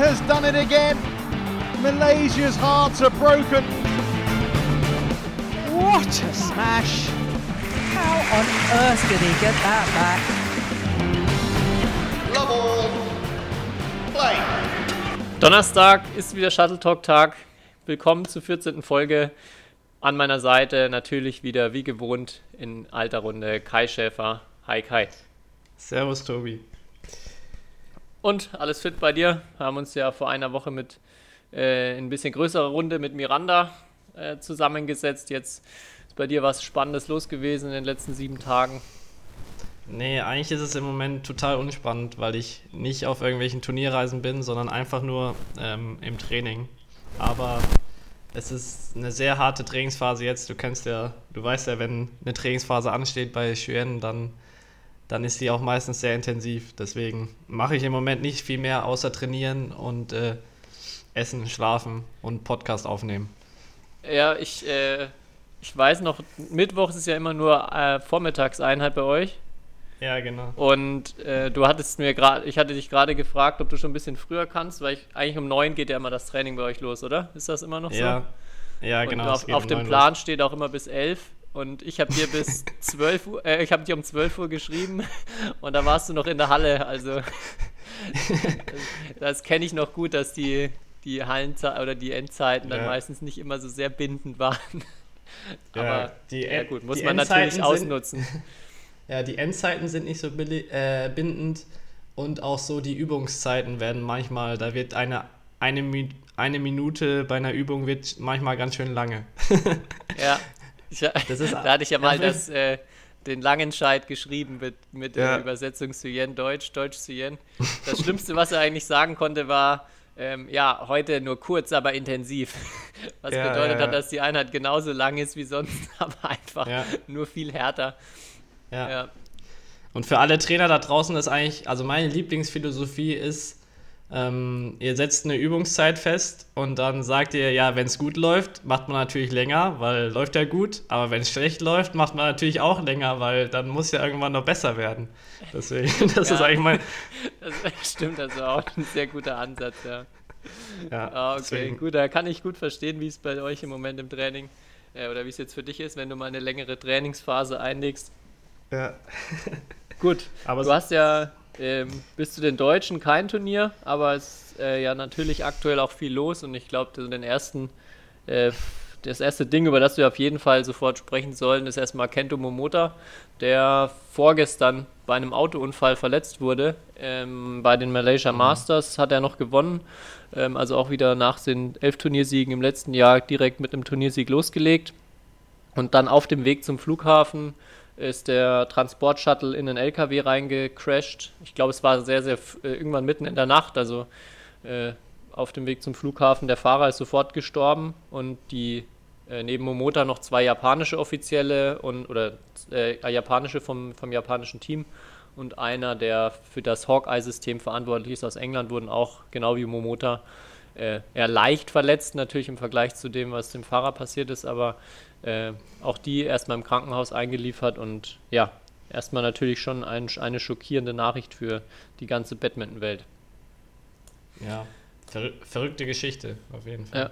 has done it again. Malaysia's hearts are broken. What a smash! How on earth did he get that back? Love all. Play. Donnerstag ist wieder Shuttle Talk Tag. Willkommen zur 14. Folge. An meiner Seite natürlich wieder wie gewohnt in alter Runde Kai Schäfer. Hi Kai. Servus, Tobi. Und alles fit bei dir? Wir haben uns ja vor einer Woche mit äh, ein bisschen größerer Runde mit Miranda äh, zusammengesetzt. Jetzt ist bei dir was Spannendes los gewesen in den letzten sieben Tagen. Nee, eigentlich ist es im Moment total unspannend, weil ich nicht auf irgendwelchen Turnierreisen bin, sondern einfach nur ähm, im Training. Aber es ist eine sehr harte Trainingsphase jetzt. Du kennst ja, du weißt ja, wenn eine Trainingsphase ansteht bei Chuen, dann, dann ist die auch meistens sehr intensiv. Deswegen mache ich im Moment nicht viel mehr außer trainieren und äh, essen, schlafen und Podcast aufnehmen. Ja, ich, äh, ich weiß noch, Mittwochs ist ja immer nur äh, Vormittagseinheit bei euch. Ja, genau. Und äh, du hattest mir gerade, ich hatte dich gerade gefragt, ob du schon ein bisschen früher kannst, weil ich, eigentlich um neun geht ja immer das Training bei euch los, oder? Ist das immer noch so? Ja, ja Und genau. auf, auf um dem 9 Uhr. Plan steht auch immer bis elf. Und ich habe dir bis 12 Uhr, äh, ich habe dir um 12 Uhr geschrieben und da warst du noch in der Halle. Also das kenne ich noch gut, dass die, die Hallenzeiten oder die Endzeiten dann Ja. meistens nicht immer so sehr bindend waren. Ja, Aber die ja, gut, muss man natürlich Endzeiten sind- ausnutzen. Ja, die Endzeiten sind nicht so äh, bindend und auch so die Übungszeiten werden manchmal, da wird eine, eine, eine Minute bei einer Übung wird manchmal ganz schön lange. Ja, ich, Das ist- da hatte ich ja mal ja, das, äh, den Langenscheid geschrieben mit, mit Ja. der Übersetzung zu Yen Deutsch, Deutsch zu Yen. Das Schlimmste, was er eigentlich sagen konnte, war, ähm, ja, heute nur kurz, aber intensiv. Was Ja, bedeutet ja, hat, ja. dass die Einheit genauso lang ist wie sonst, aber einfach Ja. nur viel härter. Ja. Ja. Und für alle Trainer da draußen ist eigentlich, also meine Lieblingsphilosophie ist, ähm, ihr setzt eine Übungszeit fest und dann sagt ihr, ja, wenn es gut läuft, macht man natürlich länger, weil läuft ja gut, aber wenn es schlecht läuft, macht man natürlich auch länger, weil dann muss ja irgendwann noch besser werden. Deswegen, das ist Ja. eigentlich mein, Das stimmt, also auch ein sehr guter Ansatz, ja. ja, Ah, okay, deswegen, gut, da kann ich gut verstehen, wie es bei euch im Moment im Training äh, oder wie es jetzt für dich ist, wenn du mal eine längere Trainingsphase einlegst. ja. Gut, Aber du hast ja ähm, bis zu den Deutschen kein Turnier, aber es ist äh, ja natürlich aktuell auch viel los und ich glaube, den ersten, äh, das erste Ding, über das wir auf jeden Fall sofort sprechen sollen, ist erstmal Kento Momota, der vorgestern bei einem Autounfall verletzt wurde. Ähm, bei den Malaysia Masters hat er noch gewonnen, ähm, also auch wieder nach den elf Turniersiegen im letzten Jahr direkt mit einem Turniersieg losgelegt. Und dann auf dem Weg zum Flughafen ist der Transportshuttle in den LKW reingecrashed. Ich glaube, es war sehr, sehr äh, irgendwann mitten in der Nacht, also äh, auf dem Weg zum Flughafen. Der Fahrer ist sofort gestorben und die äh, neben Momota noch zwei japanische Offizielle und oder äh, japanische vom, vom japanischen Team und einer, der für das Hawkeye-System verantwortlich ist aus England, wurden auch genau wie Momota äh, eher leicht verletzt, natürlich im Vergleich zu dem, was dem Fahrer passiert ist, aber äh, auch die erstmal im Krankenhaus eingeliefert und ja, erstmal natürlich schon ein, eine schockierende Nachricht für die ganze Badminton-Welt. ja, verrü verrückte Geschichte, auf jeden Fall. Ja.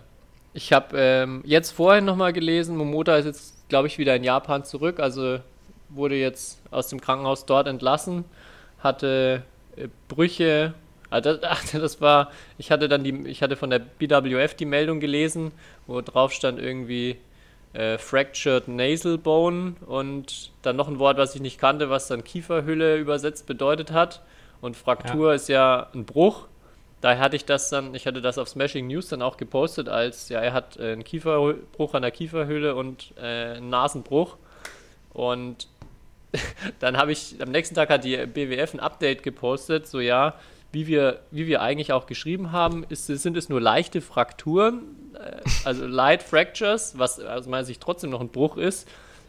Ich habe ähm, jetzt vorhin nochmal gelesen, Momota ist jetzt, glaube ich, wieder in Japan zurück, also wurde jetzt aus dem Krankenhaus dort entlassen, hatte äh, Brüche, ah, das, das war, ich hatte dann die, ich hatte von der BWF die Meldung gelesen, wo drauf stand irgendwie äh, Fractured Nasal Bone und dann noch ein Wort, was ich nicht kannte, was dann Kieferhülle übersetzt bedeutet hat. Und Fraktur ist ja ein Bruch. Daher hatte ich das dann, ich hatte das auf Smashing News dann auch gepostet, als ja, er hat äh, einen Kieferbruch an der Kieferhülle und äh, einen Nasenbruch. Und dann habe ich, am nächsten Tag hat die BWF ein Update gepostet, so ja, wie wir, wie wir eigentlich auch geschrieben haben, ist, sind es nur leichte Frakturen, äh, also Light Fractures, was aus meiner Sicht trotzdem noch ein Bruch ist.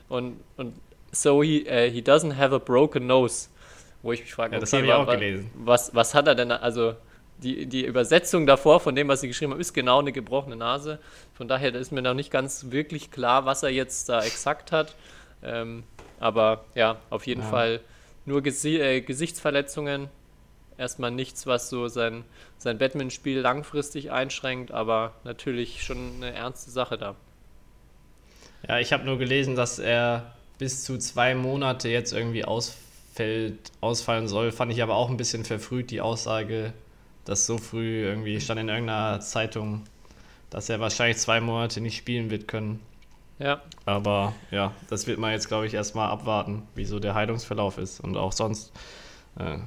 Und, und so he, äh, he doesn't have a broken nose. Wo ich mich frage, Ja, das habe ich auch wa- gelesen. Was, was hat er denn, also die, die Übersetzung davor von dem, was sie geschrieben haben, ist genau eine gebrochene Nase. Von daher da ist mir noch nicht ganz wirklich klar, was er jetzt da exakt hat. Ähm, aber ja, auf jeden Ja. Fall nur Gesi äh, Gesichtsverletzungen. Erstmal nichts, was so sein, sein Batman-Spiel langfristig einschränkt, aber natürlich schon eine ernste Sache da. Ja, ich habe nur gelesen, dass er bis zu zwei Monate jetzt irgendwie ausfällt, ausfallen soll. Fand ich aber auch ein bisschen verfrüht, die Aussage, dass so früh irgendwie stand in irgendeiner Zeitung, dass er wahrscheinlich zwei Monate nicht spielen wird können. Ja. Aber ja, das wird man jetzt, glaube ich, erstmal abwarten, wie so der Heilungsverlauf ist und auch sonst. Äh,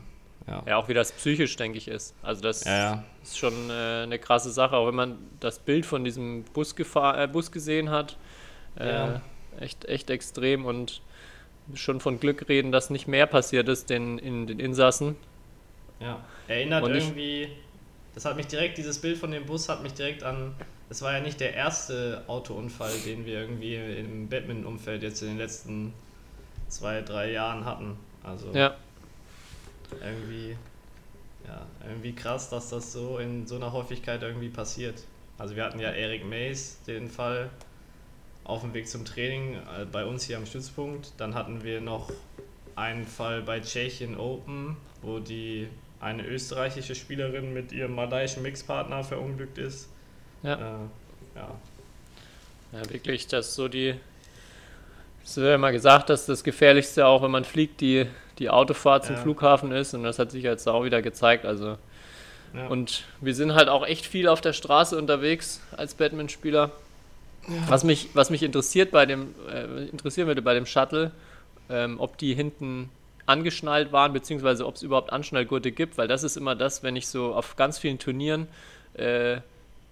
ja. ja, auch wie das psychisch, denke ich, ist. Also das Ja, ja. ist schon äh, eine krasse Sache, auch wenn man das Bild von diesem Bus, äh, Bus gesehen hat. Äh, echt, echt extrem und schon von Glück reden, dass nicht mehr passiert ist den, in den Insassen. Ja, erinnert Und irgendwie, das hat mich direkt, dieses Bild von dem Bus hat mich direkt an, es war ja nicht der erste Autounfall, den wir irgendwie im Batman-Umfeld jetzt in den letzten zwei, drei Jahren hatten. Also Ja, irgendwie, ja, irgendwie krass, dass das so in so einer Häufigkeit irgendwie passiert. Also wir hatten ja Eric Mays, den Fall auf dem Weg zum Training äh, bei uns hier am Stützpunkt. Dann hatten wir noch einen Fall bei Tschechien Open, wo die eine österreichische Spielerin mit ihrem malaiischen Mixpartner verunglückt ist. ja. Äh, ja. Ja, wirklich, das ist so die. Es wird ja immer gesagt, dass das Gefährlichste auch, wenn man fliegt, die, die Autofahrt zum Ja. Flughafen ist und das hat sich jetzt auch wieder gezeigt. Also Ja. und wir sind halt auch echt viel auf der Straße unterwegs als Batman-Spieler. Was mich, was mich interessiert bei dem, äh, interessieren würde bei dem Shuttle, ähm, ob die hinten angeschnallt waren, beziehungsweise ob es überhaupt Anschnallgurte gibt, weil das ist immer das, wenn ich so auf ganz vielen Turnieren, äh,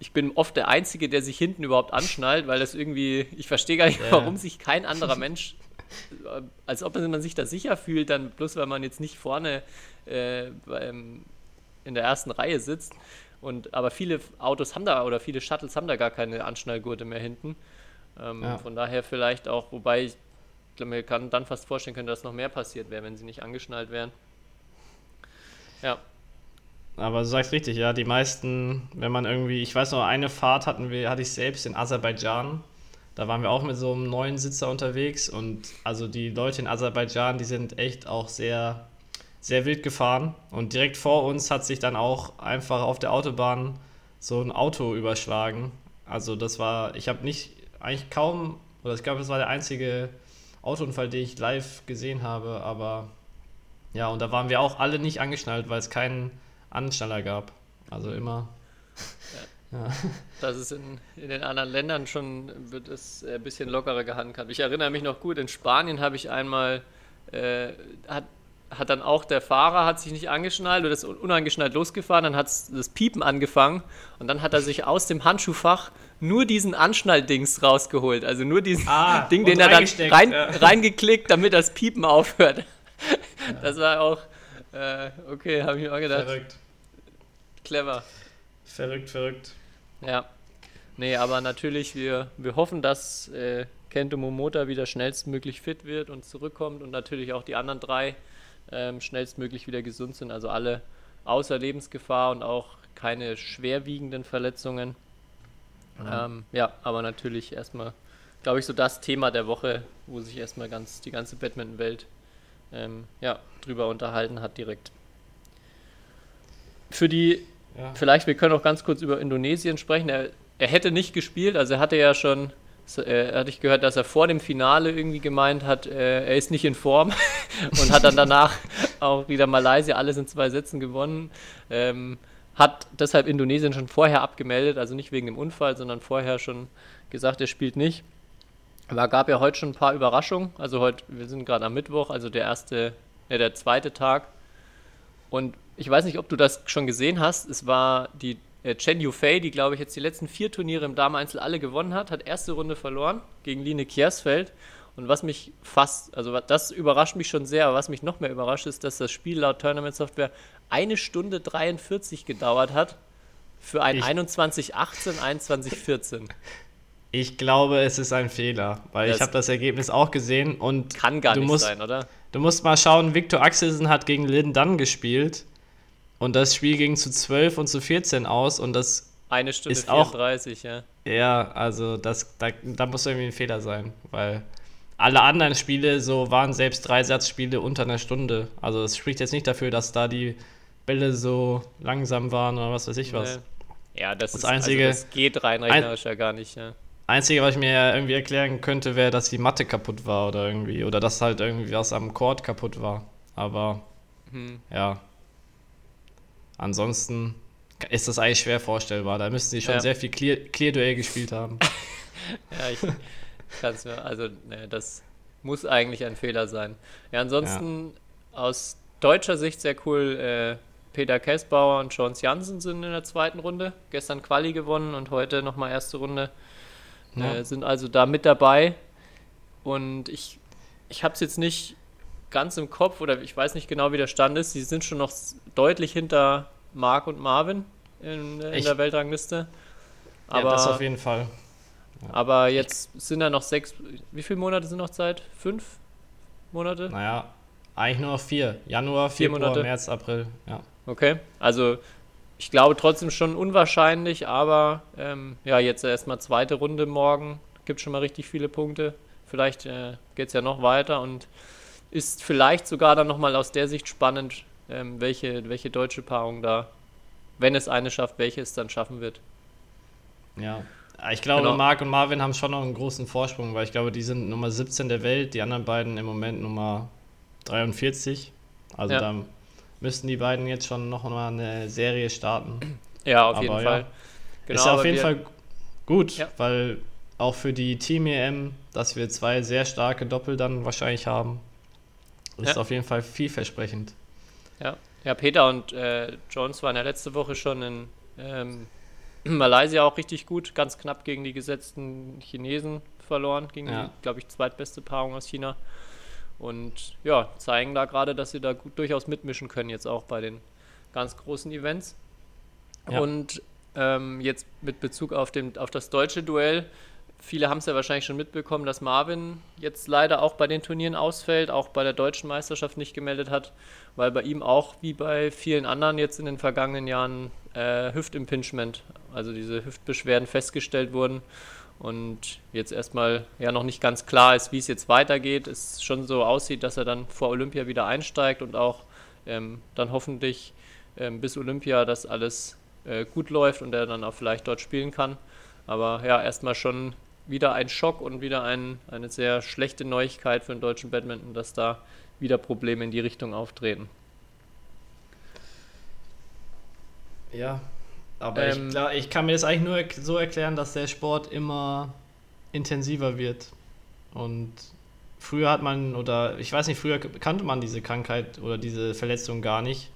ich bin oft der Einzige, der sich hinten überhaupt anschnallt, weil das irgendwie, ich verstehe gar nicht, Ja. warum sich kein anderer Mensch, äh, als ob man sich da sicher fühlt, dann bloß weil man jetzt nicht vorne äh, beim, in der ersten Reihe sitzt. Und, aber viele Autos haben da oder viele Shuttles haben da gar keine Anschnallgurte mehr hinten. Ähm, Ja. Von daher vielleicht auch, wobei ich glaub, mir kann dann fast vorstellen könnte, dass noch mehr passiert wäre, wenn sie nicht angeschnallt wären. Ja, Aber du sagst richtig, ja, die meisten, wenn man irgendwie, ich weiß noch, eine Fahrt hatten wir, hatte ich selbst in Aserbaidschan. Da waren wir auch mit so einem neuen Sitzer unterwegs und also die Leute in Aserbaidschan, die sind echt auch sehr, sehr wild gefahren. Und direkt vor uns hat sich dann auch einfach auf der Autobahn so ein Auto überschlagen. Also das war, ich habe nicht, eigentlich kaum, oder ich glaube, das war der einzige Autounfall, den ich live gesehen habe, aber ja, und da waren wir auch alle nicht angeschnallt, weil es keinen Anschnaller gab. Also immer. das ist in, in den anderen Ländern schon, wird es ein bisschen lockerer gehandhabt. Ich erinnere mich noch gut, in Spanien habe ich einmal, äh, hat, hat dann auch der Fahrer hat sich nicht angeschnallt oder ist un- unangeschnallt losgefahren, dann hat das Piepen angefangen und dann hat er sich aus dem Handschuhfach nur diesen Anschnalldings rausgeholt, also nur diesen Ah, Ding, den er dann rein, ja. reingeklickt, damit das Piepen aufhört. Das war auch, äh, okay, habe ich mir auch gedacht, Verrückt. clever. Verrückt, verrückt. Ja. Nee, aber natürlich, wir, wir hoffen, dass äh, Kento Momota wieder schnellstmöglich fit wird und zurückkommt und natürlich auch die anderen drei ähm, schnellstmöglich wieder gesund sind. Also alle außer Lebensgefahr und auch keine schwerwiegenden Verletzungen. Ähm, ja, aber natürlich erstmal, glaube ich, so das Thema der Woche, wo sich erstmal ganz die ganze Badminton-Welt ähm, ja, drüber unterhalten hat direkt. Für die Ja. Vielleicht, wir können auch ganz kurz über Indonesien sprechen. Er, er hätte nicht gespielt, also er hatte ja schon, äh, hatte ich gehört, dass er vor dem Finale irgendwie gemeint hat, äh, er ist nicht in Form und hat dann danach auch wieder Malaysia alles in zwei Sätzen gewonnen. Ähm, hat deshalb Indonesien schon vorher abgemeldet, also nicht wegen dem Unfall, sondern vorher schon gesagt, er spielt nicht. Aber gab ja heute schon ein paar Überraschungen. Also heute, wir sind gerade am Mittwoch, also der erste, äh, der zweite Tag. Und ich weiß nicht, ob du das schon gesehen hast. Es war die äh, Chen Yufei, die, glaube ich, jetzt die letzten vier Turniere im Dameneinzel alle gewonnen hat, hat erste Runde verloren gegen Line Kiersfeld. Und was mich fast, also das überrascht mich schon sehr, aber was mich noch mehr überrascht, ist, dass das Spiel laut Tournament Software eine Stunde 43 gedauert hat für ein Ich- 21-18, 21-14. Ich glaube, es ist ein Fehler, weil Das- ich habe das Ergebnis auch gesehen und Kann gar du nicht musst, sein, oder? Du musst mal schauen, Victor Axelsen hat gegen Lin Dunn gespielt und das Spiel ging zu 12 und zu 14 aus und das, Eine Stunde Ist auch- 34, ja. ja, also das, da, da muss irgendwie ein Fehler sein, weil alle anderen Spiele so waren selbst Dreisatzspiele unter einer Stunde. Also es spricht jetzt nicht dafür, dass da die Bälle so langsam waren oder was weiß ich was. Nee. Ja, das, Das ist, Einzige- also das geht rein rechnerisch ja gar nicht. Ja. Einzige, was ich mir ja irgendwie erklären könnte, wäre, dass die Matte kaputt war oder irgendwie. Oder dass halt irgendwie was am Court kaputt war. Aber Hm. ja. Ansonsten ist das eigentlich schwer vorstellbar. Da müssten sie schon Ja. sehr viel Clear- Clear-Duell gespielt haben. Ja, ich kann es mir, also, ne, das muss eigentlich ein Fehler sein. Ja, ansonsten aus deutscher Sicht sehr cool, äh, Peter Kessbauer und Jones Jansen sind in der zweiten Runde. Gestern Quali gewonnen und heute nochmal erste Runde. Ja. Äh, sind also da mit dabei. Und ich, ich habe es jetzt nicht ganz im Kopf oder ich weiß nicht genau, wie der Stand ist. Sie sind schon noch deutlich hinter Marc und Marvin in, in der Weltrangliste. ja, Aber das auf jeden Fall. aber jetzt sind da noch sechs. Wie viele Monate sind noch Zeit? Fünf Monate? Naja, eigentlich nur noch vier. Januar, Vier Februar, Monate. März, April. Ja. Okay. Also ich glaube trotzdem schon unwahrscheinlich, aber ähm, ja, jetzt erstmal zweite Runde morgen. Gibt schon mal richtig viele Punkte. Vielleicht äh, geht es ja noch weiter und ist vielleicht sogar dann nochmal aus der Sicht spannend, ähm, welche, welche deutsche Paarung da, wenn es eine schafft, welche es dann schaffen wird. Ja. Ich glaube, Genau. Marc und Marvin haben schon noch einen großen Vorsprung, weil ich glaube, die sind Nummer 17 der Welt, die anderen beiden im Moment Nummer 43. Also Ja. da müssten die beiden jetzt schon noch mal eine Serie starten. Ja, auf Aber jeden ja. Fall. Genau, ist ja auf jeden Fall gut, Ja. weil auch für die Team EM, dass wir zwei sehr starke Doppel dann wahrscheinlich haben, ist Ja. auf jeden Fall vielversprechend. Ja, ja Peter und äh, Jones waren ja letzte Woche schon in ähm, Malaysia auch richtig gut, ganz knapp gegen die gesetzten Chinesen verloren, gegen die, glaube ich, zweitbeste Paarung aus China. Und ja, zeigen da gerade, dass sie da gut durchaus mitmischen können, jetzt auch bei den ganz großen Events. Ja. Und ähm, jetzt mit Bezug auf, dem, auf das deutsche Duell, viele haben es ja wahrscheinlich schon mitbekommen, dass Marvin jetzt leider auch bei den Turnieren ausfällt, auch bei der deutschen Meisterschaft nicht gemeldet hat, weil bei ihm auch wie bei vielen anderen jetzt in den vergangenen Jahren äh, Hüftimpingement, also diese Hüftbeschwerden festgestellt wurden und jetzt erstmal ja noch nicht ganz klar ist, wie es jetzt weitergeht. Es schon so aussieht, dass er dann vor Olympia wieder einsteigt und auch ähm, dann hoffentlich ähm, bis Olympia das alles äh, gut läuft und er dann auch vielleicht dort spielen kann. Aber ja, erstmal schon wieder ein Schock und wieder ein, eine sehr schlechte Neuigkeit für den deutschen Badminton, dass da wieder Probleme in die Richtung auftreten. Ja, aber Ähm, ich, klar, ich kann mir das eigentlich nur so erklären, dass der Sport immer intensiver wird. Und früher hat man, oder ich weiß nicht, früher kannte man diese Krankheit oder diese Verletzung gar nicht.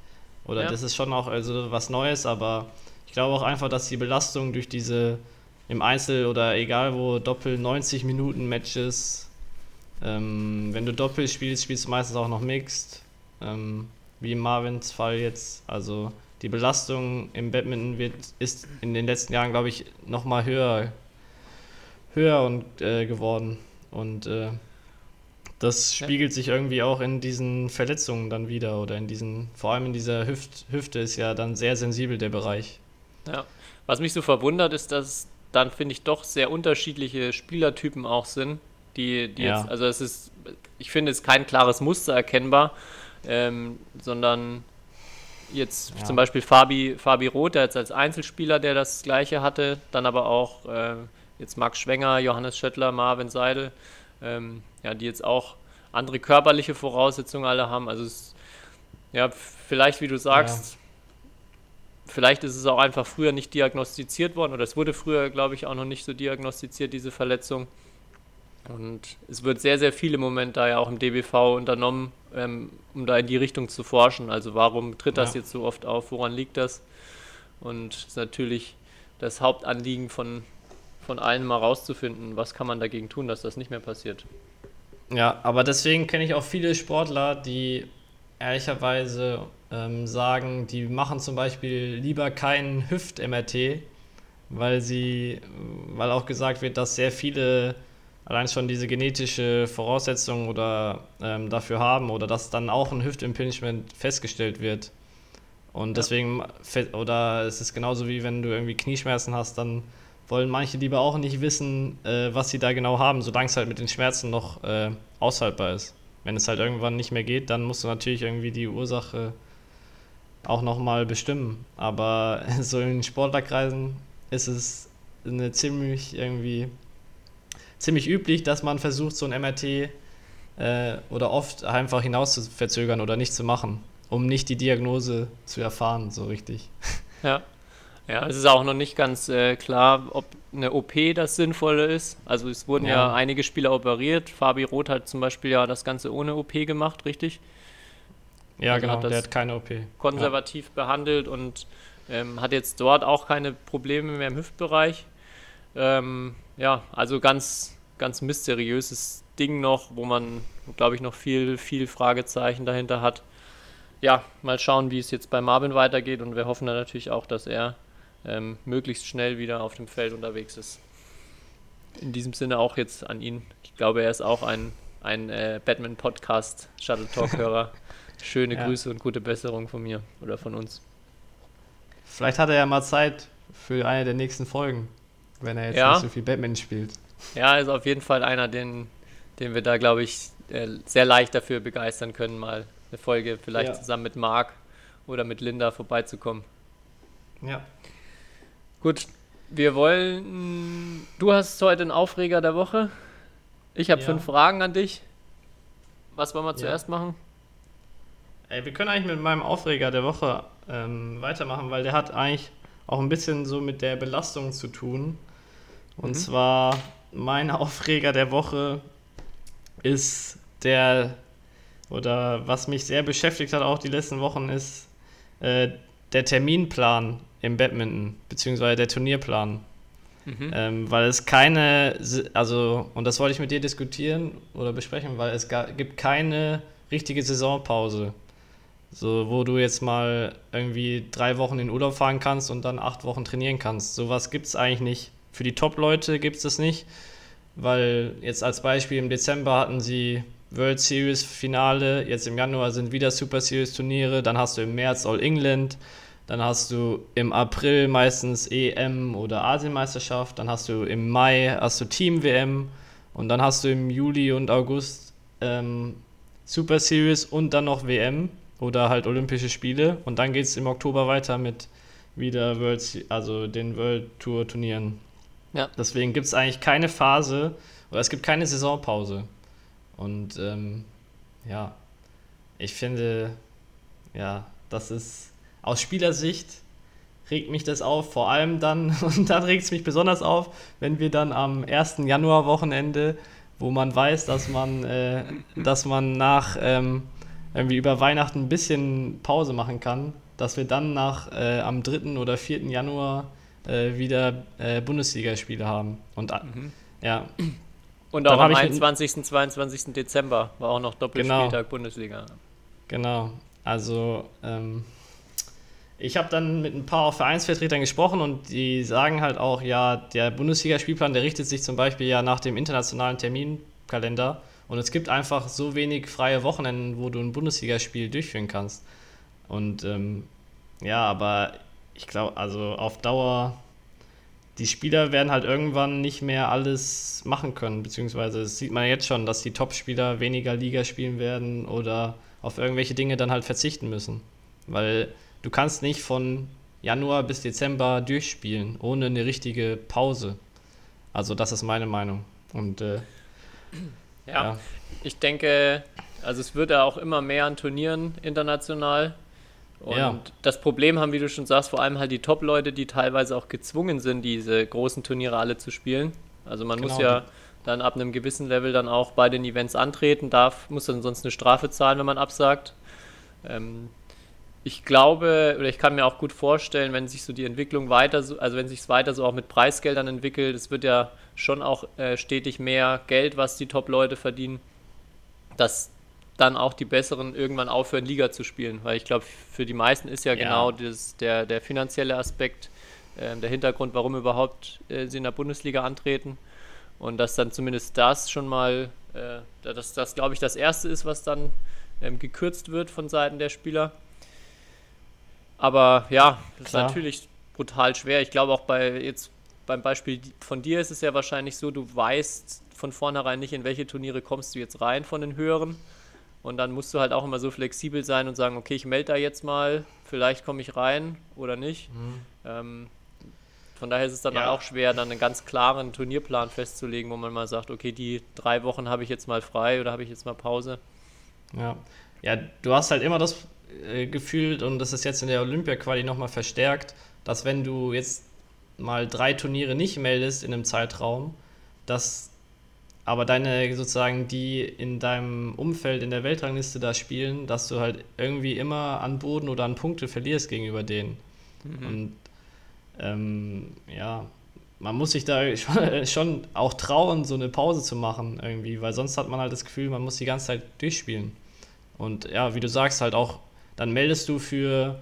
Oder Ja. das ist schon auch also was Neues, aber ich glaube auch einfach, dass die Belastung durch diese im Einzel oder egal wo Doppel 90 Minuten Matches, ähm, wenn du Doppel spielst, spielst du meistens auch noch Mixed, ähm, wie in Marvins Fall jetzt. Also die Belastung im Badminton wird, ist in den letzten Jahren, glaube ich, nochmal höher, höher und, äh, geworden. Und äh, das spiegelt sich irgendwie auch in diesen Verletzungen dann wieder oder in diesen, vor allem in dieser Hüft, Hüfte ist ja dann sehr sensibel der Bereich. Ja. Was mich so verwundert, ist, dass dann, finde ich, doch sehr unterschiedliche Spielertypen auch sind, die, die Ja. jetzt, also es ist, ich finde, es ist kein klares Muster erkennbar, ähm, sondern jetzt Ja. zum Beispiel Fabi, Fabi Roth, der jetzt als Einzelspieler, der das Gleiche hatte, dann aber auch äh, jetzt Max Schwenger, Johannes Schöttler, Marvin Seidel, ähm, ja, die jetzt auch andere körperliche Voraussetzungen alle haben. Also es, ja, vielleicht, wie du sagst, vielleicht ist es auch einfach früher nicht diagnostiziert worden oder es wurde früher, glaube ich, auch noch nicht so diagnostiziert, diese Verletzung. Und es wird sehr, sehr viel im Moment da ja auch im DBV unternommen, ähm, um da in die Richtung zu forschen. Also warum tritt das Ja. jetzt so oft auf? Woran liegt das? Und es ist natürlich das Hauptanliegen von, von allen mal rauszufinden, was kann man dagegen tun, dass das nicht mehr passiert. Ja, aber deswegen kenne ich auch viele Sportler, die ehrlicherweise ähm, sagen, die machen zum Beispiel lieber keinen Hüft-MRT, weil sie, weil auch gesagt wird, dass sehr viele allein schon diese genetische Voraussetzung oder ähm, dafür haben oder dass dann auch ein Hüftimpingement festgestellt wird. Und Ja. deswegen, oder es ist genauso wie wenn du irgendwie Knieschmerzen hast, dann wollen manche lieber auch nicht wissen, äh, was sie da genau haben, solange es halt mit den Schmerzen noch äh, aushaltbar ist. Wenn es halt irgendwann nicht mehr geht, dann musst du natürlich irgendwie die Ursache auch nochmal bestimmen. Aber so in Sportlerkreisen ist es eine ziemlich irgendwie ziemlich üblich, dass man versucht, so ein MRT äh, oder oft einfach hinaus zu verzögern oder nicht zu machen, um nicht die Diagnose zu erfahren, so richtig. Ja. Ja, es ist auch noch nicht ganz äh, klar, ob eine OP das Sinnvolle ist. Also es wurden ja. ja. einige Spieler operiert. Fabi Roth hat zum Beispiel ja das Ganze ohne OP gemacht, richtig? Ja, also genau, hat der hat keine OP. Konservativ ja. behandelt und ähm, hat jetzt dort auch keine Probleme mehr im Hüftbereich. Ähm, ja, also ganz, ganz mysteriöses Ding noch, wo man, glaube ich, noch viel, viel Fragezeichen dahinter hat. Ja, mal schauen, wie es jetzt bei Marvin weitergeht und wir hoffen dann natürlich auch, dass er ähm, möglichst schnell wieder auf dem Feld unterwegs ist. In diesem Sinne auch jetzt an ihn. Ich glaube, er ist auch ein, ein äh, Batman-Podcast, Shuttle Talk-Hörer. Schöne ja. Grüße und gute Besserung von mir oder von uns. Vielleicht hat er ja mal Zeit für eine der nächsten Folgen, wenn er jetzt ja. nicht so viel Batman spielt. Ja, ist auf jeden Fall einer, den, den wir da, glaube ich, äh, sehr leicht dafür begeistern können, mal eine Folge vielleicht ja. zusammen mit Marc oder mit Linda vorbeizukommen. Ja. Gut, wir wollen. Du hast heute einen Aufreger der Woche. Ich habe ja. fünf Fragen an dich. Was wollen wir zuerst machen? Ey, wir können eigentlich mit meinem Aufreger der Woche ähm, weitermachen, weil der hat eigentlich auch ein bisschen so mit der Belastung zu tun. Und mhm. zwar mein Aufreger der Woche ist der, oder was mich sehr beschäftigt hat auch die letzten Wochen, ist äh, der Terminplan im Badminton, beziehungsweise der Turnierplan. Mhm. Ähm, weil es keine, also, und das wollte ich mit dir diskutieren oder besprechen, weil es gibt keine richtige Saisonpause. So, wo du jetzt mal irgendwie drei Wochen in Urlaub fahren kannst und dann acht Wochen trainieren kannst. Sowas gibt es eigentlich nicht. Für die Top-Leute gibt es das nicht, weil jetzt als Beispiel im Dezember hatten sie World Series Finale, jetzt im Januar sind wieder Super Series Turniere, dann hast du im März All England, dann hast du im April meistens EM oder Asienmeisterschaft, dann hast du im Mai hast du Team WM und dann hast du im Juli und August ähm, Super Series und dann noch WM oder halt Olympische Spiele. Und dann geht es im Oktober weiter mit wieder World, also den World Tour Turnieren. Ja. Deswegen gibt es eigentlich keine Phase oder es gibt keine Saisonpause. Und ähm, ja, ich finde, ja, das ist aus Spielersicht regt mich das auf, vor allem dann, und dann regt es mich besonders auf, wenn wir dann am 1. Januar-Wochenende, wo man weiß, dass man, äh, dass man nach ähm, irgendwie über Weihnachten ein bisschen Pause machen kann, dass wir dann nach äh, am 3. oder 4. Januar äh, wieder äh, Bundesligaspiele haben. Und äh, mhm. ja. Und auch am 21. 22. Dezember war auch noch Doppelspieltag genau, Bundesliga. Genau. Also ähm, ich habe dann mit ein paar Vereinsvertretern gesprochen und die sagen halt auch, ja, der Bundesligaspielplan, der richtet sich zum Beispiel ja nach dem internationalen Terminkalender. Und es gibt einfach so wenig freie Wochenenden, wo du ein Bundesligaspiel durchführen kannst. Und ähm, ja, aber ich glaube, also auf Dauer, die Spieler werden halt irgendwann nicht mehr alles machen können. Beziehungsweise das sieht man jetzt schon, dass die Top-Spieler weniger Liga spielen werden oder auf irgendwelche Dinge dann halt verzichten müssen. Weil du kannst nicht von Januar bis Dezember durchspielen, ohne eine richtige Pause. Also das ist meine Meinung. Und äh, ja, ja, ich denke, also es wird ja auch immer mehr an Turnieren international. Und ja. das Problem haben, wie du schon sagst, vor allem halt die Top-Leute, die teilweise auch gezwungen sind, diese großen Turniere alle zu spielen. Also man genau. muss ja dann ab einem gewissen Level dann auch bei den Events antreten, darf, muss dann sonst eine Strafe zahlen, wenn man absagt. Ähm, ich glaube, oder ich kann mir auch gut vorstellen, wenn sich so die Entwicklung weiter, so, also wenn sich es weiter so auch mit Preisgeldern entwickelt, es wird ja schon auch äh, stetig mehr Geld, was die Top-Leute verdienen, dass dann auch die Besseren irgendwann aufhören, Liga zu spielen. Weil ich glaube, für die meisten ist ja, ja. genau das, der, der finanzielle Aspekt äh, der Hintergrund, warum überhaupt äh, sie in der Bundesliga antreten. Und dass dann zumindest das schon mal, äh, dass das, glaube ich, das Erste ist, was dann ähm, gekürzt wird von Seiten der Spieler. Aber ja, das Klar. ist natürlich brutal schwer. Ich glaube auch bei jetzt beim Beispiel von dir ist es ja wahrscheinlich so, du weißt von vornherein nicht, in welche Turniere kommst du jetzt rein von den höheren. Und dann musst du halt auch immer so flexibel sein und sagen, okay, ich melde da jetzt mal, vielleicht komme ich rein oder nicht. Mhm. Ähm, von daher ist es dann Ja. auch schwer, dann einen ganz klaren Turnierplan festzulegen, wo man mal sagt, okay, die drei Wochen habe ich jetzt mal frei oder habe ich jetzt mal Pause. Ja. ja, du hast halt immer das äh, Gefühl, und das ist jetzt in der Olympia-Quali nochmal verstärkt, dass wenn du jetzt mal drei Turniere nicht meldest in einem Zeitraum, dass aber deine sozusagen, die in deinem Umfeld in der Weltrangliste da spielen, dass du halt irgendwie immer an Boden oder an Punkte verlierst gegenüber denen. Und ähm, ja, man muss sich da schon, schon auch trauen, so eine Pause zu machen irgendwie, weil sonst hat man halt das Gefühl, man muss die ganze Zeit durchspielen. Und ja, wie du sagst, halt auch, dann meldest du für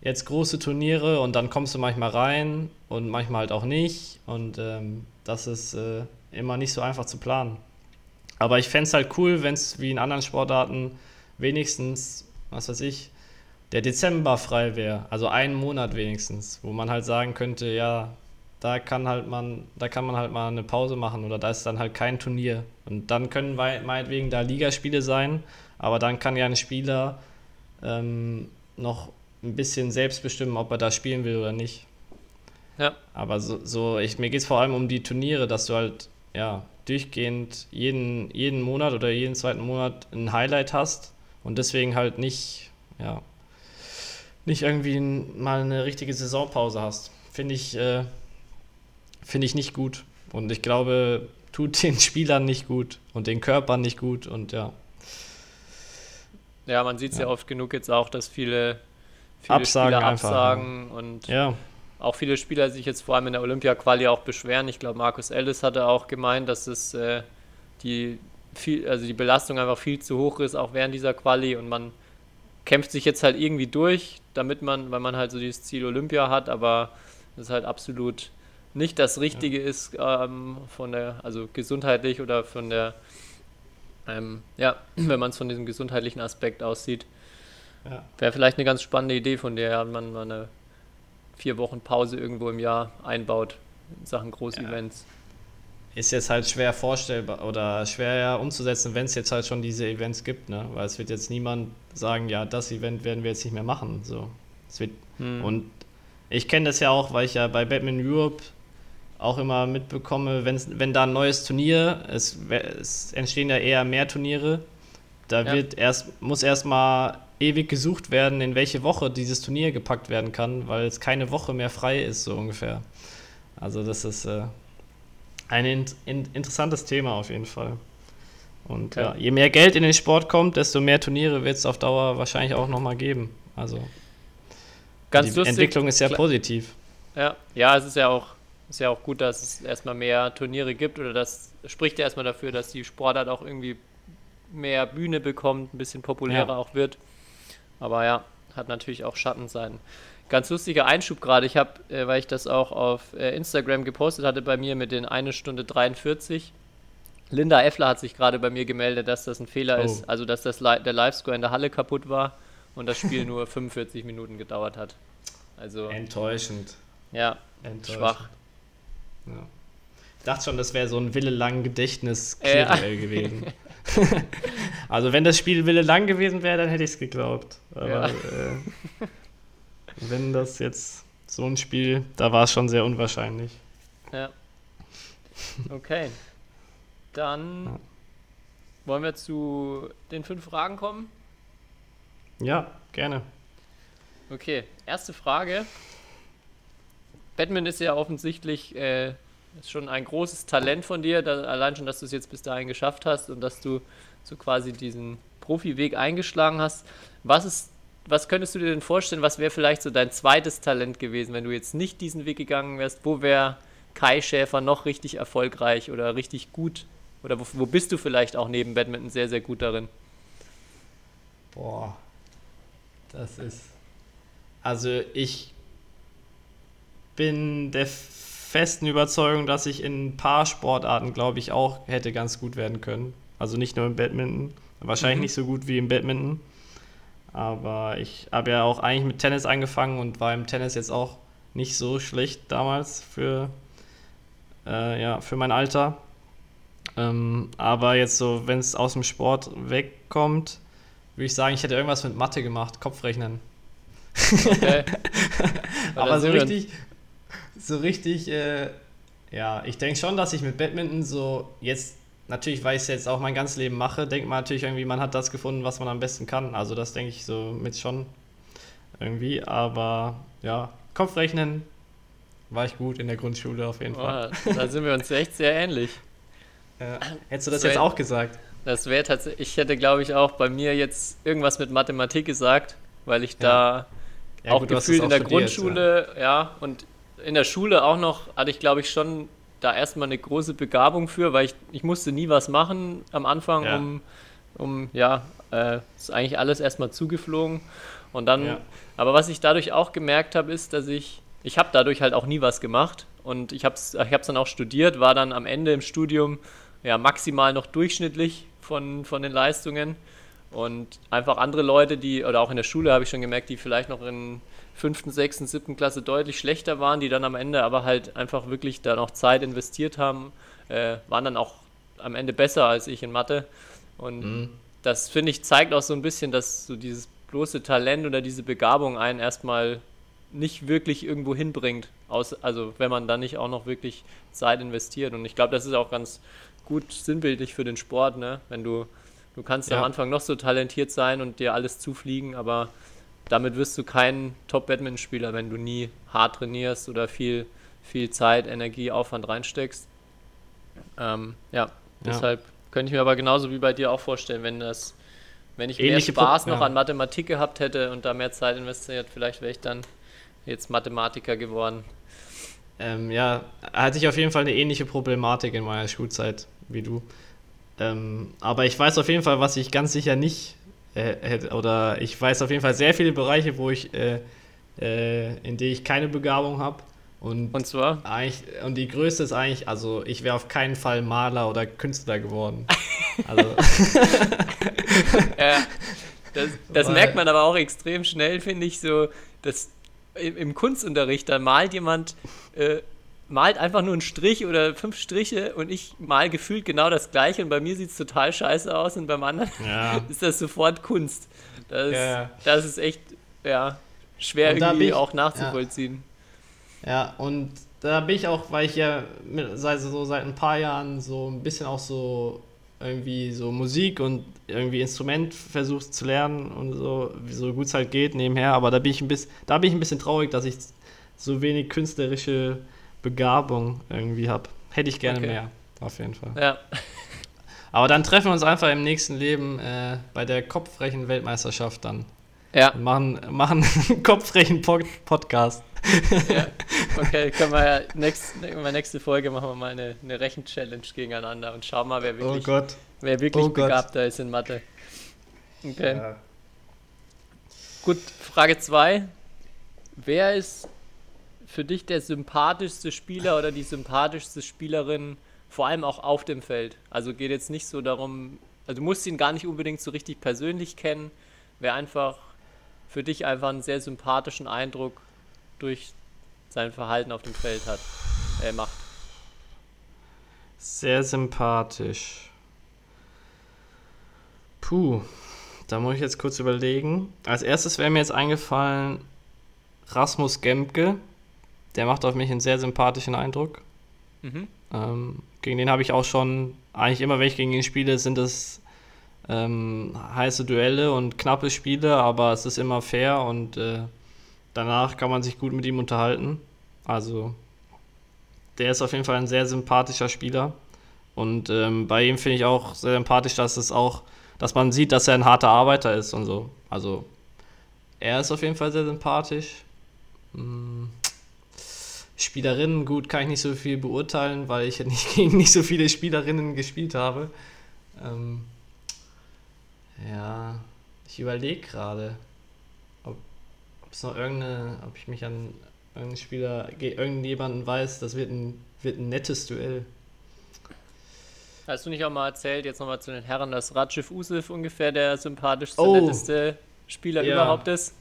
jetzt große Turniere und dann kommst du manchmal rein und manchmal halt auch nicht. Und ähm, das ist äh, immer nicht so einfach zu planen. Aber ich fände es halt cool, wenn es wie in anderen Sportarten wenigstens, was weiß ich, der Dezember frei wäre. Also einen Monat wenigstens, wo man halt sagen könnte, ja, da kann halt man, da kann man halt mal eine Pause machen oder da ist dann halt kein Turnier. Und dann können meinetwegen da Ligaspiele sein, aber dann kann ja ein Spieler ähm, noch ein bisschen selbst bestimmen, ob er da spielen will oder nicht. Ja. Aber so, so ich, mir geht es vor allem um die Turniere, dass du halt ja, durchgehend jeden, jeden Monat oder jeden zweiten Monat ein Highlight hast und deswegen halt nicht, ja, nicht irgendwie mal eine richtige Saisonpause hast. Finde ich, äh, finde ich nicht gut. Und ich glaube, tut den Spielern nicht gut und den Körpern nicht gut und ja. Ja, man sieht es ja. Ja. oft genug jetzt auch, dass viele, viele Absagen Spieler einfach, absagen und Ja, auch viele Spieler sich jetzt vor allem in der Olympia-Quali auch beschweren. Ich glaube, Markus Ellis hatte auch gemeint, dass es äh, die, viel, also die Belastung einfach viel zu hoch ist, auch während dieser Quali und man kämpft sich jetzt halt irgendwie durch, damit man, weil man halt so dieses Ziel Olympia hat, aber das halt absolut nicht das Richtige ist ähm, von der, also gesundheitlich oder von der, ähm, ja, wenn man es von diesem gesundheitlichen Aspekt aussieht. ja. Wäre vielleicht eine ganz spannende Idee, von der man mal eine vier Wochen Pause irgendwo im Jahr einbaut in Sachen Großevents. ist jetzt halt schwer vorstellbar oder schwer umzusetzen, wenn es jetzt halt schon diese Events gibt, ne? Weil es wird jetzt niemand sagen, ja, das Event werden wir jetzt nicht mehr machen. So. Es wird, Hm. Und ich kenne das ja auch, weil ich ja bei Batman Europe auch immer mitbekomme, wenn's, wenn da ein neues Turnier, es, es entstehen ja eher mehr Turniere, da Ja. wird erst, muss erstmal ewig gesucht werden, in welche Woche dieses Turnier gepackt werden kann, weil es keine Woche mehr frei ist, so ungefähr. Also das ist äh, ein in, in, interessantes Thema auf jeden Fall. Und Okay. ja, je mehr Geld in den Sport kommt, desto mehr Turniere wird es auf Dauer wahrscheinlich auch nochmal geben. Also Ganz die lustig. Entwicklung ist ja positiv. Ja, ja, es ist ja auch ist ja auch gut, dass es erstmal mehr Turniere gibt oder das spricht ja erstmal dafür, dass die Sportart auch irgendwie mehr Bühne bekommt, ein bisschen populärer Ja. auch wird. Aber ja, hat natürlich auch Schattenseiten. Ganz lustiger Einschub gerade. Ich habe, äh, weil ich das auch auf äh, Instagram gepostet hatte, bei mir mit den 1 Stunde 43. Linda Effler hat sich gerade bei mir gemeldet, dass das ein Fehler Oh. ist. Also, dass das Li der Livescore in der Halle kaputt war und das Spiel nur 45 Minuten gedauert hat. Also, Enttäuschend. ja, Enttäuschend. schwach. Ja. Ich dachte schon, das wäre so ein Wille lang Gedächtnis Ja. gewesen. also wenn das Spiel Wille lang gewesen wäre, dann hätte ich es geglaubt. Aber Ja. äh, wenn das jetzt so ein Spiel, da war es schon sehr unwahrscheinlich. Ja. Okay. Dann Ja. wollen wir zu den fünf Fragen kommen. Ja, gerne. Okay, erste Frage. Batman ist ja offensichtlich äh, schon ein großes Talent von dir, da, allein schon, dass du es jetzt bis dahin geschafft hast und dass du so quasi diesen Profiweg eingeschlagen hast. Was ist, was könntest du dir denn vorstellen, was wäre vielleicht so dein zweites Talent gewesen, wenn du jetzt nicht diesen Weg gegangen wärst? Wo wäre Kai Schäfer noch richtig erfolgreich oder richtig gut? Oder wo, wo bist du vielleicht auch neben Badminton sehr, sehr gut darin? Boah, das ist. Also ich bin der festen Überzeugung, dass ich in ein paar Sportarten, glaube ich, auch hätte ganz gut werden können. Also nicht nur im Badminton. Wahrscheinlich Mhm. nicht so gut wie im Badminton. Aber ich habe ja auch eigentlich mit Tennis angefangen und war im Tennis jetzt auch nicht so schlecht damals für, äh, ja, für mein Alter. Ähm, aber jetzt so, wenn es aus dem Sport wegkommt, würde ich sagen, ich hätte irgendwas mit Mathe gemacht, Kopfrechnen. Okay. Aber so richtig, so richtig, äh, ja, ich denke schon, dass ich mit Badminton so jetzt, natürlich, weil ich es jetzt auch mein ganzes Leben mache, denkt man natürlich irgendwie, man hat das gefunden, was man am besten kann. Also das denke ich so mit schon irgendwie. Aber ja, Kopfrechnen war ich gut in der Grundschule auf jeden Fall. Oh, da sind wir uns echt sehr ähnlich. Ja. Hättest du das So jetzt ein- auch gesagt? Das wäre tatsächlich, ich hätte glaube ich auch bei mir jetzt irgendwas mit Mathematik gesagt, weil ich da Ja, auch gut, gefühlt das in der auch studiert, Grundschule, ja. und in der Schule auch noch, hatte ich glaube ich schon da erstmal eine große Begabung für, weil ich, ich musste nie was machen am Anfang, Ja. um, um, ja, äh, ist eigentlich alles erstmal zugeflogen. Und dann, Ja. aber was ich dadurch auch gemerkt habe, ist, dass ich, ich habe dadurch halt auch nie was gemacht und ich habe es ich hab's dann auch studiert, war dann am Ende im Studium ja maximal noch durchschnittlich von, von den Leistungen. Und einfach andere Leute, die, oder auch in der Schule habe ich schon gemerkt, die vielleicht noch in fünften, sechsten, siebten Klasse deutlich schlechter waren, die dann am Ende aber halt einfach wirklich da noch Zeit investiert haben, äh, waren dann auch am Ende besser als ich in Mathe. Und Mhm. das finde ich zeigt auch so ein bisschen, dass so dieses bloße Talent oder diese Begabung einen erstmal nicht wirklich irgendwo hinbringt, aus, also wenn man da nicht auch noch wirklich Zeit investiert. Und ich glaube, das ist auch ganz gut sinnbildlich für den Sport, ne? Wenn du, du kannst Ja. am Anfang noch so talentiert sein und dir alles zufliegen, aber damit wirst du kein Top-Badminton-Spieler, wenn du nie hart trainierst oder viel, viel Zeit, Energie, Aufwand reinsteckst. Ähm, ja, deshalb könnte ich mir aber genauso wie bei dir auch vorstellen, wenn das, wenn ich Ähnliche mehr Spaß Pro- noch ja. an Mathematik gehabt hätte und da mehr Zeit investiert, vielleicht wäre ich dann jetzt Mathematiker geworden. Ähm, ja, hatte ich auf jeden Fall eine ähnliche Problematik in meiner Schulzeit wie du. Ähm, aber ich weiß auf jeden Fall, was ich ganz sicher nicht äh, oder ich weiß auf jeden Fall sehr viele Bereiche, wo ich, äh, äh, in denen ich keine Begabung habe. Und, Und zwar, eigentlich, und die größte ist eigentlich, also ich wäre auf keinen Fall Maler oder Künstler geworden. Also, äh, das, das Weil- merkt man aber auch extrem schnell, finde ich, so, dass im, im Kunstunterricht, da malt jemand, äh, malt einfach nur einen Strich oder fünf Striche und ich mal gefühlt genau das gleiche und bei mir sieht es total scheiße aus und beim anderen ja. ist das sofort Kunst. Das, Ja. das ist echt, ja, schwer irgendwie ich- auch nachzuvollziehen. Ja, und da bin ich auch, weil ich ja mit, seit, so seit ein paar Jahren so ein bisschen auch so irgendwie so Musik und irgendwie Instrument versucht zu lernen und so, wie so gut es halt geht nebenher, aber da bin ich ein bisschen, da bin ich ein bisschen traurig, dass ich so wenig künstlerische Begabung irgendwie habe. Hätte ich gerne Okay. mehr, auf jeden Fall. Ja, Aber dann treffen wir uns einfach im nächsten Leben äh, bei der Kopfrechen-Weltmeisterschaft dann. ja, Und machen, machen einen Kopfrechen-Podcast. okay, können wir ja nächst, in der nächste Folge machen wir mal eine, eine Rechen-Challenge gegeneinander und schauen mal, wer Oh wirklich, Gott. wer wirklich Oh begabter ist in Mathe. Okay. Ja. Gut, Frage 2. Wer ist für dich der sympathischste Spieler oder die sympathischste Spielerin, vor allem auch auf dem Feld? Also geht jetzt nicht so darum, also du musst ihn gar nicht unbedingt so richtig persönlich kennen, wer einfach für dich einfach einen sehr sympathischen Eindruck durch sein Verhalten auf dem Feld hat, äh, macht. Sehr sympathisch. Puh, da muss ich jetzt kurz überlegen. Als erstes wäre mir jetzt eingefallen Rasmus Gemke. Der macht auf mich einen sehr sympathischen Eindruck. Mhm. Ähm, gegen den habe ich auch schon, eigentlich immer, wenn ich gegen ihn spiele, sind es ähm, heiße Duelle und knappe Spiele, aber es ist immer fair und äh, danach kann man sich gut mit ihm unterhalten. Also, der ist auf jeden Fall ein sehr sympathischer Spieler. Und ähm, bei ihm finde ich auch sehr sympathisch, dass es auch, dass man sieht, dass er ein harter Arbeiter ist und so. Also, er ist auf jeden Fall sehr sympathisch. Mm. Spielerinnen, gut, kann ich nicht so viel beurteilen, weil ich ja nicht gegen nicht so viele Spielerinnen gespielt habe. Ähm, ja, ich überlege gerade, ob es noch irgendeine, ob ich mich an irgendeinen Spieler, ge- irgendjemanden weiß, das wird ein, wird ein nettes Duell. Hast du nicht auch mal erzählt, jetzt nochmal zu den Herren, dass Rajiv Usif ungefähr der sympathischste, Oh. netteste Spieler Ja. überhaupt ist?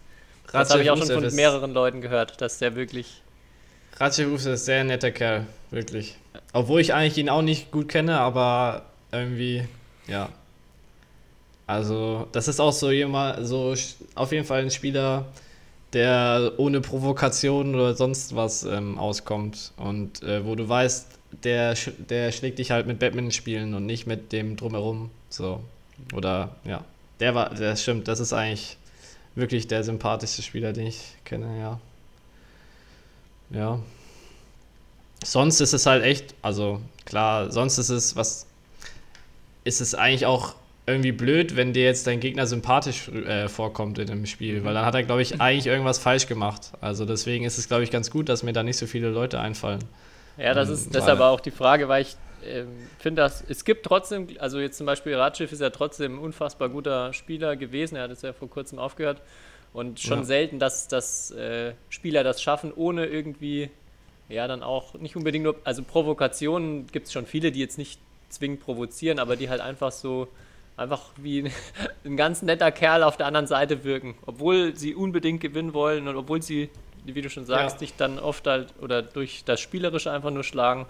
Das habe ich auch schon von mehreren Leuten gehört, dass der wirklich Ratschef ist ein sehr netter Kerl, wirklich. Obwohl ich eigentlich ihn auch nicht gut kenne, aber irgendwie, ja. Also, das ist auch so jemand, so auf jeden Fall ein Spieler, der ohne Provokation oder sonst was ähm, auskommt. Und äh, wo du weißt, der, der schlägt dich halt mit Batman spielen und nicht mit dem drumherum. So. Oder ja. Der war, der stimmt, das ist eigentlich wirklich der sympathischste Spieler, den ich kenne, ja. Ja. Sonst ist es halt echt, also klar, sonst ist es was, ist es eigentlich auch irgendwie blöd, wenn dir jetzt dein Gegner sympathisch äh, vorkommt in dem Spiel, weil dann hat er, glaube ich, eigentlich irgendwas falsch gemacht. Also deswegen ist es, glaube ich, ganz gut, dass mir da nicht so viele Leute einfallen. Ja, das ist ähm, deshalb auch die Frage, weil ich äh, finde, dass es gibt trotzdem, also jetzt zum Beispiel Radschiff ist ja trotzdem ein unfassbar guter Spieler gewesen, er hat es ja vor kurzem aufgehört und schon ja. selten, dass, dass äh, Spieler das schaffen, ohne irgendwie, ja, dann auch nicht unbedingt nur, also Provokationen gibt es schon viele, die jetzt nicht zwingend provozieren, aber die halt einfach so, einfach wie ein, ganz netter Kerl auf der anderen Seite wirken, obwohl sie unbedingt gewinnen wollen und obwohl sie wie du schon sagst, ja. dich dann oft halt oder durch das Spielerische einfach nur schlagen.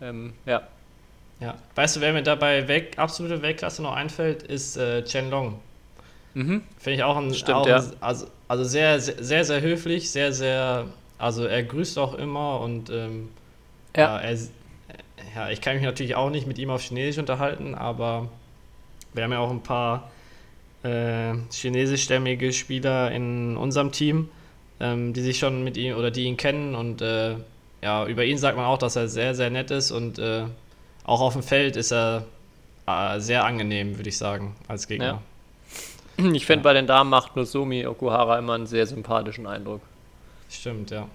Ähm, ja. Ja. Weißt du, wer mir dabei weg, absolute Weltklasse noch einfällt, ist äh, Chen Long. Mhm. Finde ich auch ein, Stimmt, auch ja. ein, also, also sehr, sehr, sehr, sehr höflich, sehr, sehr, also er grüßt auch immer und ähm, ja. ja, er, ja, ich kann mich natürlich auch nicht mit ihm auf Chinesisch unterhalten, aber wir haben ja auch ein paar äh, chinesischstämmige Spieler in unserem Team ähm, die sich schon mit ihm oder die ihn kennen und äh, ja, über ihn sagt man auch, dass er sehr, sehr nett ist und äh, auch auf dem Feld ist er äh, sehr angenehm, würde ich sagen, als Gegner. Ja. Ich finde, ja. bei den Damen macht Nozomi Okuhara immer einen sehr sympathischen Eindruck. Stimmt, ja.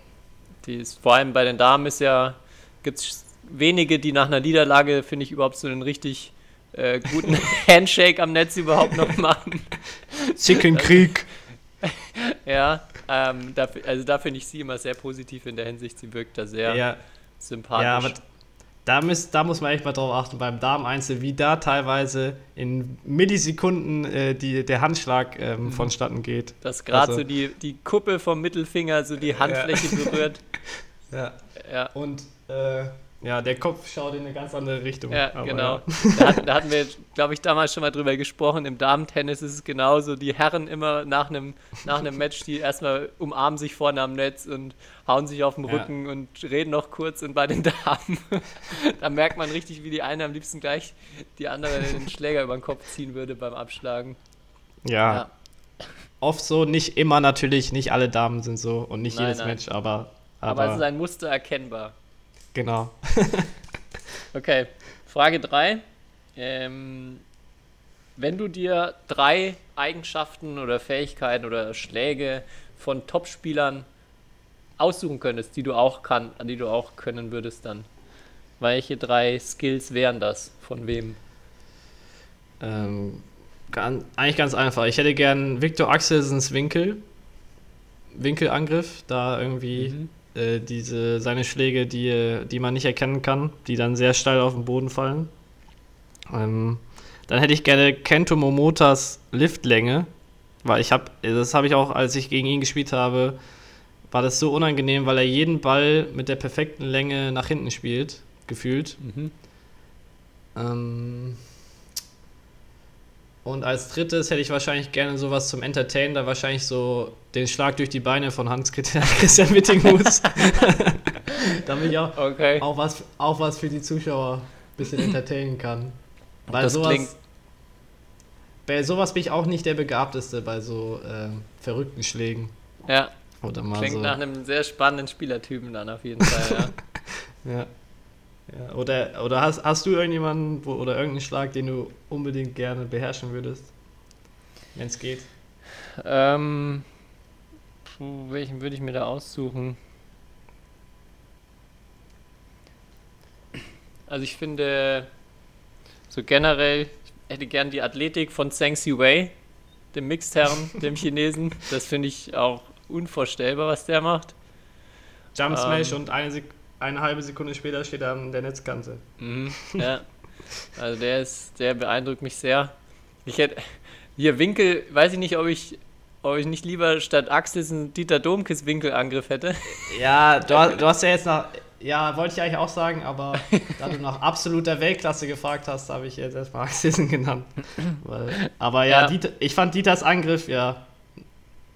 Die ist, vor allem bei den Damen ist ja, gibt es wenige, die nach einer Niederlage, finde ich, überhaupt so einen richtig äh, guten Handshake am Netz überhaupt noch machen. Zickenkrieg. ja, ähm, da, also da finde ich sie immer sehr positiv in der Hinsicht. Sie wirkt da sehr ja. sympathisch. Ja, aber da, müsst, da muss man echt mal drauf achten beim Damen-Einzel, wie da teilweise in Millisekunden äh, die, der Handschlag ähm, mhm. vonstatten geht. Dass gerade also, so die, die Kuppe vom Mittelfinger so die Handfläche ja. berührt. ja. ja. Und äh, ja, der Kopf schaut in eine ganz andere Richtung. Ja, aber genau. Ja. Da, hatten, da, hatten wir, glaube ich, damals schon mal drüber gesprochen. Im Damentennis ist es genauso. Die Herren immer nach einem, nach einem Match, die erstmal umarmen sich vorne am Netz und hauen sich auf den Rücken ja. und reden noch kurz. Und bei den Damen, da merkt man richtig, wie die eine am liebsten gleich die andere den Schläger über den Kopf ziehen würde beim Abschlagen. Ja. ja. Oft so, nicht immer natürlich, nicht alle Damen sind so und nicht nein, jedes nein. Match, aber, aber. Aber es ist ein Muster erkennbar. Genau. okay, Frage 3. Ähm, wenn du dir drei Eigenschaften oder Fähigkeiten oder Schläge von Topspielern aussuchen könntest, die du auch kann, an die du auch können würdest, dann welche drei Skills wären das? Von wem? Ähm, ganz, eigentlich ganz einfach. Ich hätte gern Victor Axelsens Winkel. Winkelangriff, da irgendwie mhm. Äh, diese, seine Schläge, die, die man nicht erkennen kann, die dann sehr steil auf den Boden fallen. Ähm, dann hätte ich gerne Kento Momotas Liftlänge, weil ich habe, das habe ich auch, als ich gegen ihn gespielt habe, war das so unangenehm, weil er jeden Ball mit der perfekten Länge nach hinten spielt, gefühlt. Mhm. Ähm, und als drittes hätte ich wahrscheinlich gerne sowas zum Entertainen, da wahrscheinlich so den Schlag durch die Beine von Hans-Christian Wittingmus. Damit ich auch, okay. auch, was, auch was für die Zuschauer ein bisschen entertainen kann. Weil das sowas, klingt... Bei sowas bin ich auch nicht der Begabteste, bei so äh, verrückten Schlägen. Ja. Oder mal klingt so. nach einem sehr spannenden Spielertypen dann auf jeden Fall, ja. ja. Ja, oder oder hast, hast du irgendjemanden wo, oder irgendeinen Schlag, den du unbedingt gerne beherrschen würdest? Wenn es geht. Ähm, welchen würde ich mir da aussuchen? Also ich finde so generell, ich hätte gern die Athletik von Zheng Wei, dem Mixed-Herren, dem Chinesen. Das finde ich auch unvorstellbar, was der macht. Jump Smash ähm, und eine Sekunde eine halbe Sekunde später steht er an der Netzkante. Mhm, ja. Also der ist, der beeindruckt mich sehr. Ich hätte hier Winkel, weiß ich nicht, ob ich, ob ich nicht lieber statt Axel einen Dieter Domkes Winkelangriff hätte. Ja, du, du hast ja jetzt nach, ja, wollte ich eigentlich auch sagen, aber da du nach absoluter Weltklasse gefragt hast, habe ich jetzt erstmal Axelsen genannt. Weil, aber ja, Ja. Dieter, ich fand Dieters Angriff, ja,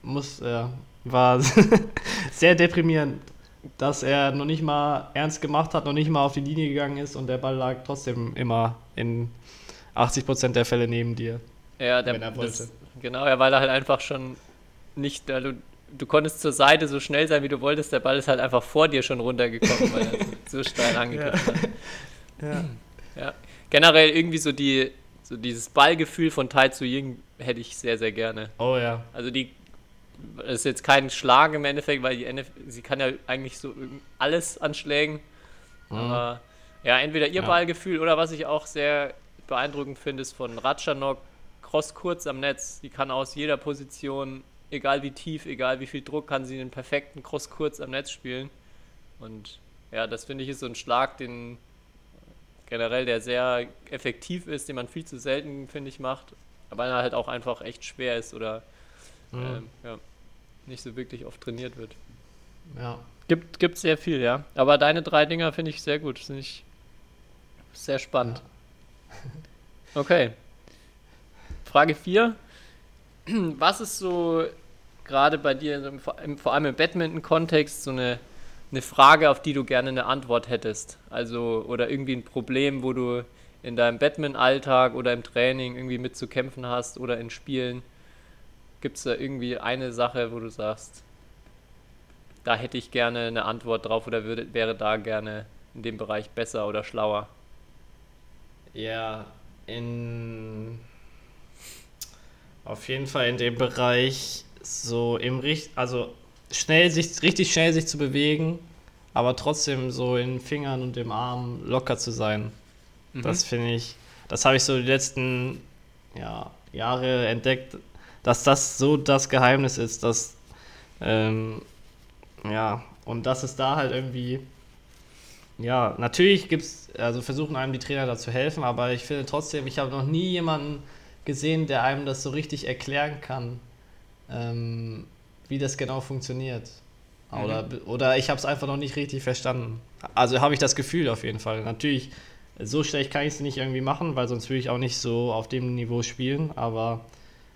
muss, ja, war sehr deprimierend, dass er noch nicht mal ernst gemacht hat, noch nicht mal auf die Linie gegangen ist und der Ball lag trotzdem immer in 80% der Fälle neben dir. Ja, der, Wenn er wollte. Das, genau, ja, weil er halt einfach schon nicht, also, du konntest zur Seite so schnell sein, wie du wolltest, der Ball ist halt einfach vor dir schon runtergekommen, weil er so steil angegriffen hat. Ja. Ja. Generell irgendwie so die, so dieses Ballgefühl von Tai Zu Ying hätte ich sehr, sehr gerne. Oh ja. Also die das ist jetzt kein Schlag im Endeffekt, weil die NF, sie kann ja eigentlich so alles an Schlägen. Aber ja, entweder ihr Ja. Ballgefühl oder was ich auch sehr beeindruckend finde, ist von Ratschanok Cross kurz am Netz. Die kann aus jeder Position, egal wie tief, egal wie viel Druck, kann sie einen perfekten Cross kurz am Netz spielen. Und ja, das finde ich ist so ein Schlag, den generell der sehr effektiv ist, den man viel zu selten, finde ich, macht. Aber er halt auch einfach echt schwer ist oder ähm, ja, nicht so wirklich oft trainiert wird. Ja. Gibt, gibt sehr viel, ja. Aber deine drei Dinger finde ich sehr gut. Finde ich sehr spannend. Okay. Frage 4. Was ist so gerade bei dir, vor allem im Badminton-Kontext, so eine, eine Frage, auf die du gerne eine Antwort hättest? Also, oder irgendwie ein Problem, wo du in deinem Badminton-Alltag oder im Training irgendwie mit zu kämpfen hast oder in Spielen? Gibt es da irgendwie eine Sache, wo du sagst, da hätte ich gerne eine Antwort drauf oder würde, wäre da gerne in dem Bereich besser oder schlauer? Ja, in. Auf jeden Fall in dem Bereich so im Richt. Also schnell sich, richtig schnell sich zu bewegen, aber trotzdem so in den Fingern und im Arm locker zu sein. Das finde ich. Das habe ich so die letzten ja, Jahre entdeckt, dass das so das Geheimnis ist, dass. Ähm, ja, und dass es da halt irgendwie ja, natürlich gibt's, also versuchen einem die Trainer da zu helfen, aber ich finde trotzdem, ich habe noch nie jemanden gesehen, der einem das so richtig erklären kann, ähm, wie das genau funktioniert. Oder, oder ich habe es einfach noch nicht richtig verstanden. Also habe ich das Gefühl auf jeden Fall. Natürlich, so schlecht kann ich es nicht irgendwie machen, weil sonst würde ich auch nicht so auf dem Niveau spielen, aber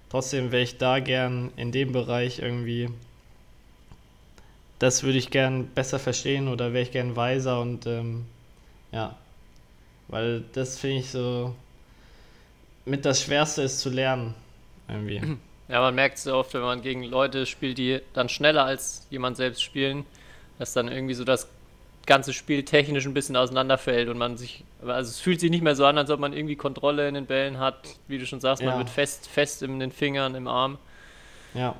trotzdem wäre ich da gern in dem Bereich irgendwie das würde ich gern besser verstehen oder wäre ich gern weiser und ähm, ja, weil das finde ich so mit das Schwerste ist zu lernen irgendwie. Ja, man merkt es sehr oft, wenn man gegen Leute spielt, die dann schneller als jemand selbst spielen, dass dann irgendwie so das ganze Spiel technisch ein bisschen auseinanderfällt und man sich, also es fühlt sich nicht mehr so an, als ob man irgendwie Kontrolle in den Bällen hat, wie du schon sagst, man Ja. wird fest, fest in den Fingern, im Arm. Ja.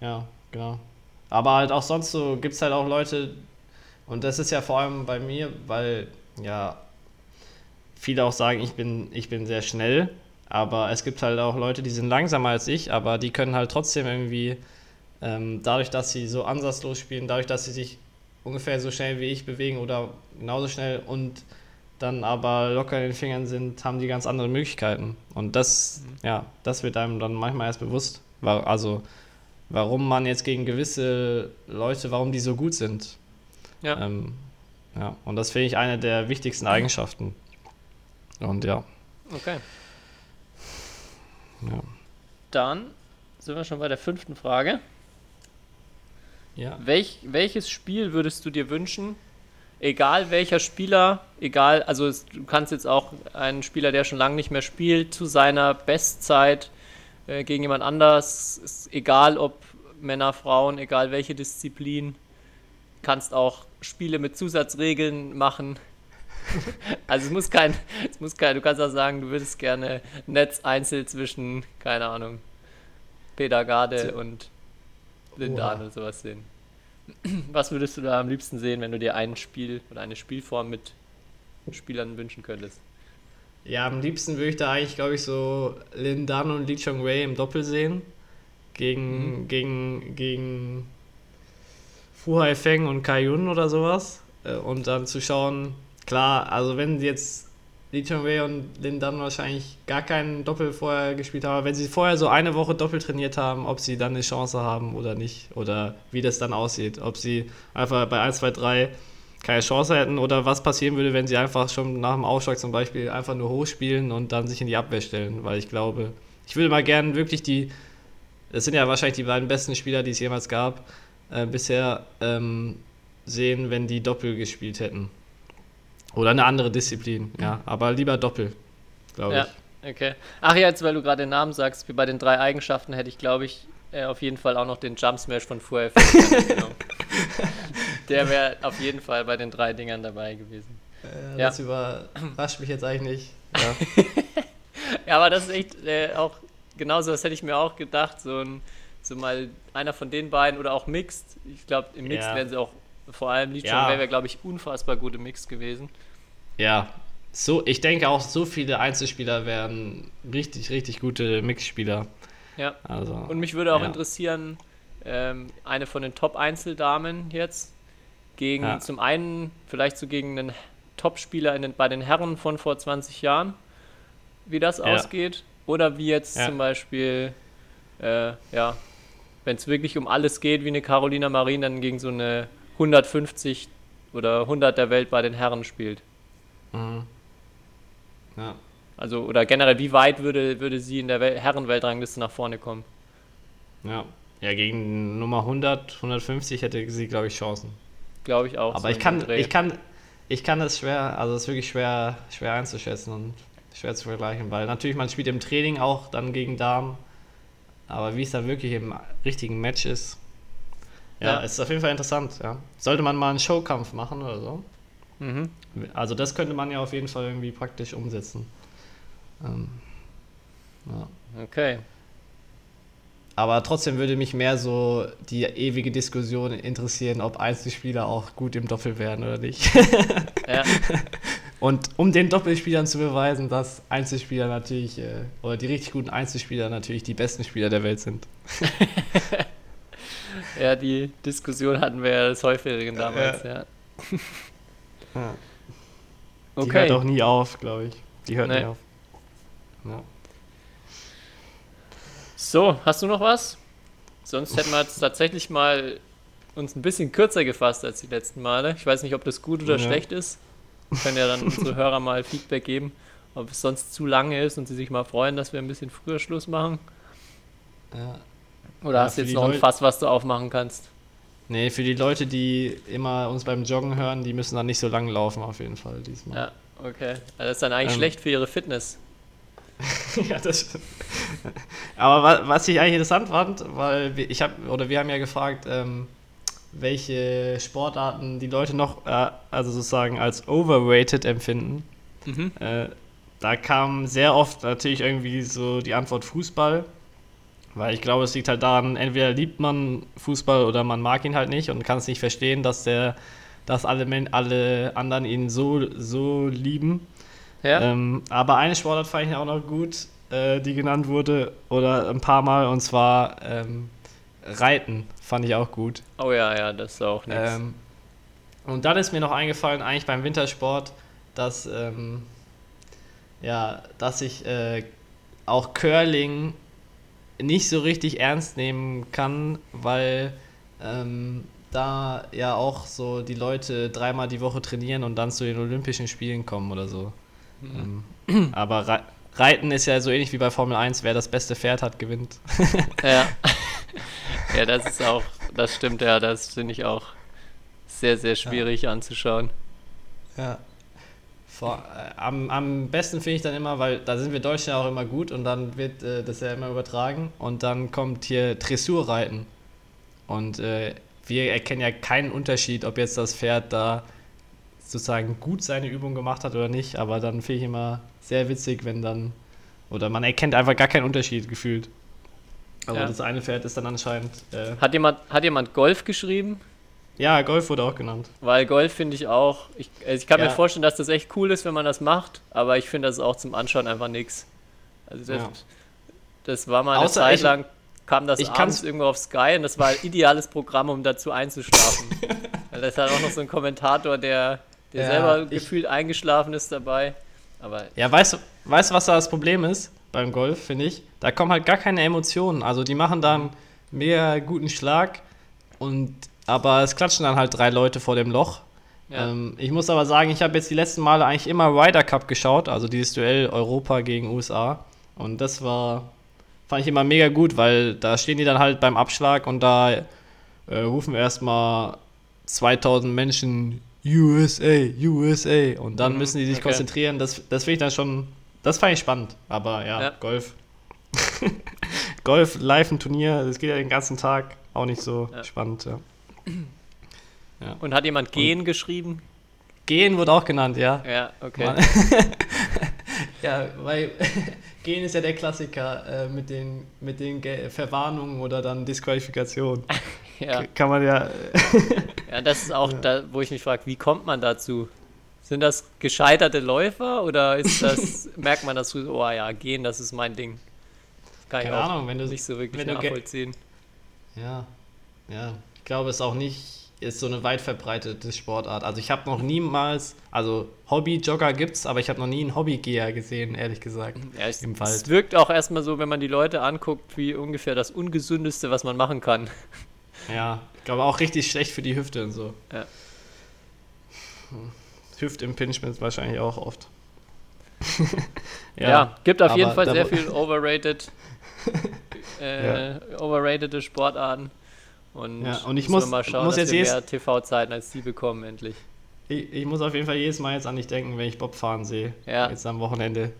Ja, genau. Aber halt auch sonst so gibt es halt auch Leute, und das ist ja vor allem bei mir, weil ja viele auch sagen, ich bin, ich bin sehr schnell, aber es gibt halt auch Leute, die sind langsamer als ich, aber die können halt trotzdem irgendwie, ähm, dadurch, dass sie so ansatzlos spielen, dadurch, dass sie sich ungefähr so schnell wie ich bewegen oder genauso schnell und dann aber locker in den Fingern sind, haben die ganz andere Möglichkeiten. Und das, ja, das wird einem dann manchmal erst bewusst. Also, warum man jetzt gegen gewisse Leute, warum die so gut sind. Ja. Ähm, ja, und das finde ich eine der wichtigsten Eigenschaften. Und ja, Okay. ja. Dann sind wir schon bei der fünften Frage. Ja. Welch, welches Spiel würdest du dir wünschen? Egal welcher Spieler, egal, also es, du kannst jetzt auch einen Spieler, der schon lange nicht mehr spielt, zu seiner Bestzeit äh, gegen jemand anders, ist egal ob Männer, Frauen, egal welche Disziplin, kannst auch Spiele mit Zusatzregeln machen. also es muss kein, es muss kein, du kannst auch sagen, du würdest gerne Netz einzel zwischen, keine Ahnung, Peter Garde und Lindan oder sowas sehen. Was würdest du da am liebsten sehen, wenn du dir ein Spiel oder eine Spielform mit Spielern wünschen könntest? Ja, am liebsten würde ich da eigentlich, glaube ich, so Lin Dan und Lee Chong Wei im Doppel sehen. Gegen, gegen, gegen Fu Haifeng und Kai Yun oder sowas. Äh, Und dann zu schauen, klar, also wenn jetzt Lee Chong-wei und Lin Dan wahrscheinlich gar keinen Doppel vorher gespielt haben. Wenn sie vorher so eine Woche Doppel trainiert haben, ob sie dann eine Chance haben oder nicht. Oder wie das dann aussieht. Ob sie einfach bei 1, 2, 3 keine Chance hätten oder was passieren würde, wenn sie einfach schon nach dem Aufschlag zum Beispiel einfach nur hochspielen und dann sich in die Abwehr stellen. Weil ich glaube, ich würde mal gerne wirklich die, das sind ja wahrscheinlich die beiden besten Spieler, die es jemals gab, äh, bisher ähm, sehen, wenn die Doppel gespielt hätten. Oder eine andere Disziplin, ja. Aber lieber Doppel, glaube Ja, ich. okay. Ach ja, jetzt, weil du gerade den Namen sagst, wie bei den drei Eigenschaften hätte ich, glaube ich, äh, auf jeden Fall auch noch den Jump Smash von Fuhr genommen. Der wäre auf jeden Fall bei den drei Dingern dabei gewesen. Äh, Ja. Das überrascht mich jetzt eigentlich nicht. Ja. Ja, aber das ist echt äh, auch genauso, das hätte ich mir auch gedacht, so ein so mal einer von den beiden oder auch Mixed. Ich glaube, im Mixed Ja. wären sie auch, vor allem Lee Ja. Chong wäre, glaube ich, unfassbar gut im Mixed gewesen. Ja. So, ich denke auch, so viele Einzelspieler wären richtig, richtig gute Mixspieler. Ja. Also, Und mich würde auch ja. interessieren, ähm, eine von den Top-Einzeldamen jetzt gegen Ja. zum einen vielleicht so gegen einen Top-Spieler in den, bei den Herren von vor 20 Jahren, wie das Ja. ausgeht. Oder wie jetzt zum Beispiel, äh, ja, wenn es wirklich um alles geht, wie eine Carolina Marin dann gegen so eine 150 oder 100 der Welt bei den Herren spielt. Mhm. Ja. Also, oder generell, wie weit würde, würde sie in der Wel Herrenweltrangliste nach vorne kommen? Ja. Ja, gegen Nummer 100, 150 hätte sie, glaube ich, Chancen. Glaube ich auch. Aber so ich kann, ich kann, ich kann das schwer, also es ist wirklich schwer, schwer einzuschätzen und schwer zu vergleichen, weil natürlich man spielt im Training auch dann gegen Damen, aber wie es dann wirklich im richtigen Match ist, ja, Ja. es ist auf jeden Fall interessant, ja. Sollte man mal einen Showkampf machen oder so? Mhm. Also das könnte man ja auf jeden Fall irgendwie praktisch umsetzen. Ähm, ja. Okay. Aber trotzdem würde mich mehr so die ewige Diskussion interessieren, ob Einzelspieler auch gut im Doppel wären oder nicht. Ja. Und um den Doppelspielern zu beweisen, dass Einzelspieler natürlich, äh, oder die richtig guten Einzelspieler natürlich die besten Spieler der Welt sind. Ja, die Diskussion hatten wir ja des Häufigen damals, ja. Ja. Die Okay. hört auch nie auf, glaube ich. Die hört Nee. nie auf. Ja. So, hast du noch was? Sonst hätten wir jetzt tatsächlich mal uns ein bisschen kürzer gefasst als die letzten Male. Ich weiß nicht, ob das gut oder Ja. schlecht ist. Wir können ja dann unsere Hörer mal Feedback geben, ob es sonst zu lange ist und sie sich mal freuen, dass wir ein bisschen früher Schluss machen. Ja. Oder Ja, hast du jetzt die noch ein Fass, was du aufmachen kannst? Nee, für die Leute, die immer uns beim Joggen hören, die müssen dann nicht so lang laufen auf jeden Fall diesmal. Ja, okay. Also das ist dann eigentlich Ähm. schlecht für ihre Fitness. ja, das stimmt. Aber wa was ich eigentlich interessant fand, weil wir, ich habe oder wir haben ja gefragt, ähm, welche Sportarten die Leute noch, äh, also sozusagen als overrated empfinden. Mhm. Äh, da kam sehr oft natürlich irgendwie so die Antwort Fußball, weil ich glaube, es liegt halt daran, entweder liebt man Fußball oder man mag ihn halt nicht und kann es nicht verstehen, dass der, dass alle, Men alle anderen ihn so, so lieben. Ja? Ähm, aber eine Sportart fand ich auch noch gut, äh, die genannt wurde, oder ein paar Mal, und zwar ähm, Reiten fand ich auch gut. oh ja, ja, das ist auch nichts. Ähm, und dann ist mir noch eingefallen, eigentlich beim Wintersport, dass, ähm, ja, dass ich äh, auch Curling nicht so richtig ernst nehmen kann, weil ähm, da ja auch so die Leute dreimal die Woche trainieren und dann zu den Olympischen Spielen kommen oder so. Ähm, aber Re Reiten ist ja so ähnlich wie bei Formel 1, wer das beste Pferd hat, gewinnt. Ja. ja, das ist auch, das stimmt, ja, das finde ich auch sehr, sehr schwierig anzuschauen. Ja. Vor, äh, am, am besten finde ich dann immer, weil da sind wir Deutschen ja auch immer gut und dann wird äh, das ja immer übertragen und dann kommt hier Dressurreiten. Und äh, wir erkennen ja keinen Unterschied, ob jetzt das Pferd da sozusagen gut seine Übung gemacht hat oder nicht, aber dann finde ich immer sehr witzig, wenn dann, oder man erkennt einfach gar keinen Unterschied gefühlt. Aber Ja. das eine Pferd ist dann anscheinend, äh, Hat jemand, hat jemand Golf geschrieben? Ja, Golf wurde auch genannt. Weil Golf finde ich auch, ich, also ich kann Ja. mir vorstellen, dass das echt cool ist, wenn man das macht, aber ich finde das ist auch zum Anschauen einfach nix. Also das, Ja. das war mal eine Außer Zeit ich- lang, kam das ich abends irgendwo auf Sky und das war ein ideales Programm, um dazu einzuschlafen. Weil das hat auch noch so ein Kommentator, der, der Ja, selber gefühlt eingeschlafen ist dabei. Aber Ja, weißt du, weißt, was da das Problem ist beim Golf, finde ich? Da kommen halt gar keine Emotionen. Also die machen dann mehr guten Schlag und aber es klatschen dann halt drei Leute vor dem Loch. ja, Ähm, ich muss aber sagen, ich habe jetzt die letzten Male eigentlich immer Ryder Cup geschaut, also dieses Duell Europa gegen USA. Und das war, fand ich immer mega gut, weil da stehen die dann halt beim Abschlag und da äh, rufen erstmal 2000 Menschen USA, USA und dann Mhm, müssen die sich okay. konzentrieren. Das, das finde ich dann schon, das fand ich spannend. Aber ja, Ja. Golf. Golf, live ein Turnier, das geht ja den ganzen Tag, auch nicht so Ja. spannend. Ja. und hat jemand Gehen geschrieben? Gehen wurde auch genannt, ja. Ja, okay. Ja, weil Gehen ist ja der Klassiker äh, mit den, mit den Ge Verwarnungen oder dann Disqualifikation. Ja, Kann man ja. ja, das ist auch da, wo ich mich frage, wie kommt man dazu? Sind das gescheiterte Läufer oder ist das, merkt man das so, oh ja, Gehen, das ist mein Ding? Das kann ich Keine auch Ahnung, wenn du- nicht so wirklich wenn nachvollziehen. Ja, ja. Ich glaube, es ist auch nicht ist so eine weit verbreitete Sportart. Also ich habe noch niemals, also Hobby-Jogger gibt's, aber ich habe noch nie einen Hobbygeher gesehen, ehrlich gesagt. Ja, es, Im es Wald. wirkt auch erstmal so, wenn man die Leute anguckt, wie ungefähr das Ungesündeste, was man machen kann. Ja, ich glaube auch richtig schlecht für die Hüfte und so. Ja. Hm. Hüftimpingement wahrscheinlich auch oft. Ja, gibt auf jeden Fall sehr viel overrated, äh, overratede Sportarten. Und, Ja, und ich muss- mal schauen, muss dass jetzt wir mehr TV-Zeiten als die bekommen, endlich. Ich, ich muss auf jeden Fall jedes Mal jetzt an dich denken, wenn ich Bob fahren sehe. Ja. Jetzt am Wochenende.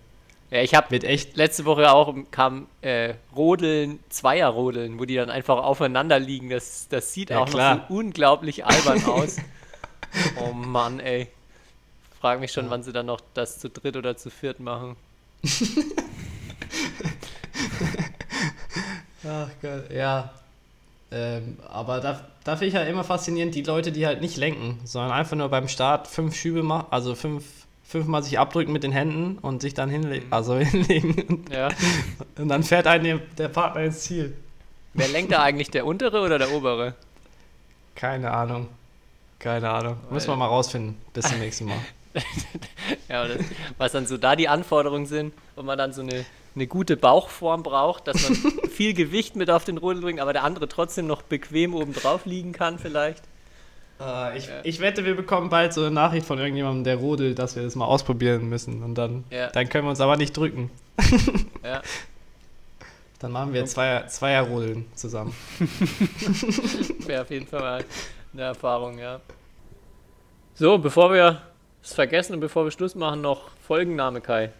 Ja, ich habe echt. letzte Woche auch kam äh, Rodeln, Zweierrodeln, wo die dann einfach aufeinander liegen. Das, das sieht Ja, auch klar. noch so unglaublich albern aus. Oh Mann, ey. Frag mich schon, wann sie dann noch das zu dritt oder zu viert machen. Ach Gott, ja. Ähm, aber da, da finde ich halt immer faszinierend, die Leute, die halt nicht lenken, sondern einfach nur beim Start fünf Schübe machen, also fünf, fünfmal sich abdrücken mit den Händen und sich dann hinlegen, also hinlegen. Und, Ja. und dann fährt einen der, Partner ins Ziel. Wer lenkt da eigentlich, der untere oder der obere? Keine Ahnung. Keine Ahnung. Müssen wir mal rausfinden. Bis zum nächsten Mal. Ja, oder was dann so da die Anforderungen sind, wo man dann so eine, eine gute Bauchform braucht, dass man viel Gewicht mit auf den Rodel bringt, aber der andere trotzdem noch bequem oben drauf liegen kann vielleicht. Äh, ich, ich wette, wir bekommen bald so eine Nachricht von irgendjemandem, der rodelt, dass wir das mal ausprobieren müssen. Und dann, Ja. dann können wir uns aber nicht drücken. Ja. Dann machen wir Zweier, Zweier-Rodeln zusammen. Wäre auf jeden Fall mal eine Erfahrung, ja. So, bevor wir es vergessen und bevor wir Schluss machen, noch Folgenname, Kai.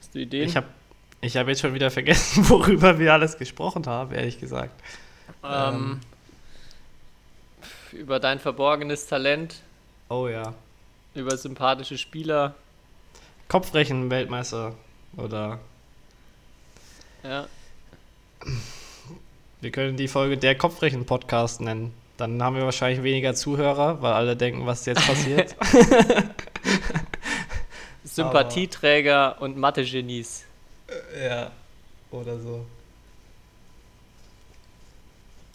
Hast du Ideen? Ich habe ich hab jetzt schon wieder vergessen, worüber wir alles gesprochen haben, ehrlich gesagt. ähm, über dein verborgenes Talent, Oh ja. über sympathische Spieler. Kopfrechen-Weltmeister. Oder Ja, wir können die Folge der Kopfrechen-Podcast nennen. Dann haben wir wahrscheinlich weniger Zuhörer, weil alle denken, was jetzt passiert. Sympathieträger und Mathe-Genies. Ja. Oder so.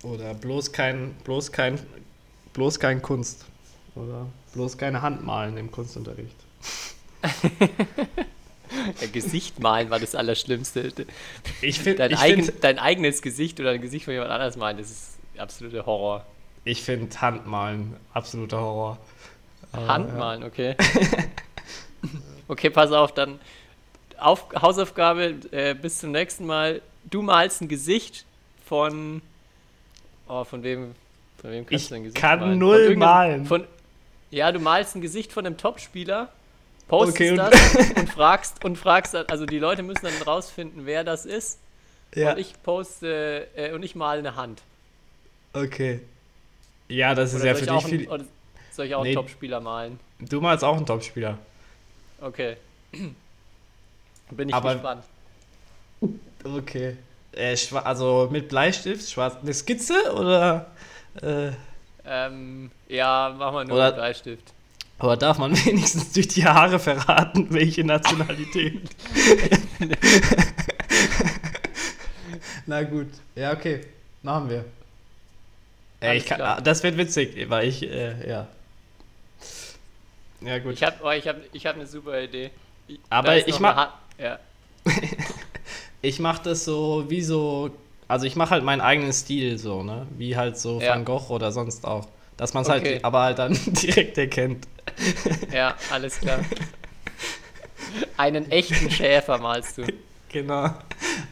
Oder bloß kein, bloß kein, bloß kein Kunst. Oder bloß keine Handmalen im Kunstunterricht. Ja, Gesicht malen war das Allerschlimmste. Ich finde Dein, ich eigen, find, dein eigenes Gesicht oder ein Gesicht von jemand anderes malen, das ist absoluter Horror. ich find Handmalen absoluter Horror. Handmalen, okay. okay, pass auf, dann auf, Hausaufgabe äh, bis zum nächsten Mal. Du malst ein Gesicht von. Oh, von wem? Von wem kannst Ich du ein Gesicht kann malen? Von null irgendeinem- malen. Von, ja, du malst ein Gesicht von einem Topspieler, postest Okay, und- das und fragst und fragst, dann- also die Leute müssen dann rausfinden, wer das ist. Ja, Und ich poste äh, und ich male eine Hand. okay. Ja, das ist Oder ja für ich dich viel. soll ich auch Nee. einen Topspieler malen? Du malst auch einen Topspieler. Okay. Bin ich Aber- gespannt. Okay. Äh, also mit Bleistift, schwarz. Eine Skizze oder. Äh, Ähm, ja, machen wir nur Oder- mit Bleistift. aber darf man wenigstens durch die Haare verraten, welche Nationalität? Na gut. Ja, okay. Machen wir. Äh, kann, das wird witzig, weil ich, äh, ja. Ja, gut. Ich habe oh, ich hab, ich hab eine super Idee. Aber ich noch mach- eine Ha- Ja. Ich mache das so wie so, also ich mache halt meinen eigenen Stil so, ne? Wie halt so Ja. Van Gogh oder sonst auch. Dass man es Okay. halt aber halt dann direkt erkennt. ja, alles klar. Einen echten Schäfer malst du. Genau.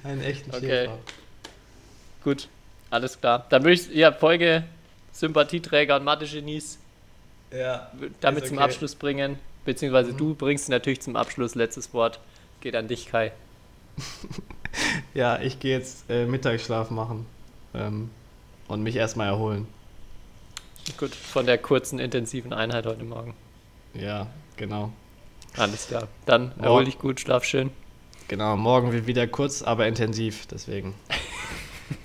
Einen echten Okay. Schäfer. Gut, alles klar. Dann würde ich, ja, Folge Sympathieträger und Mathe-Genies Ja. damit Ist zum okay. Abschluss bringen. Beziehungsweise du bringst natürlich zum Abschluss letztes Wort. Geht an dich, Kai. Ja, ich gehe jetzt äh, Mittagsschlaf machen. Ähm, und mich erstmal erholen. Gut, von der kurzen, intensiven Einheit heute Morgen. Ja, genau. Alles klar. Dann erhol dich gut, schlaf schön. Genau, morgen wird wieder kurz, aber intensiv, deswegen.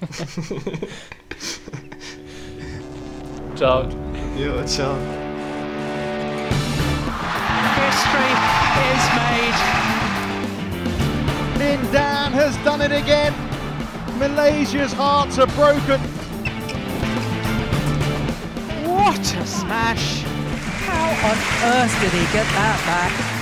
Ciao. Jo, ciao. Lin Dan has done it again. Malaysia's hearts are broken. What a smash! How on earth did he get that back?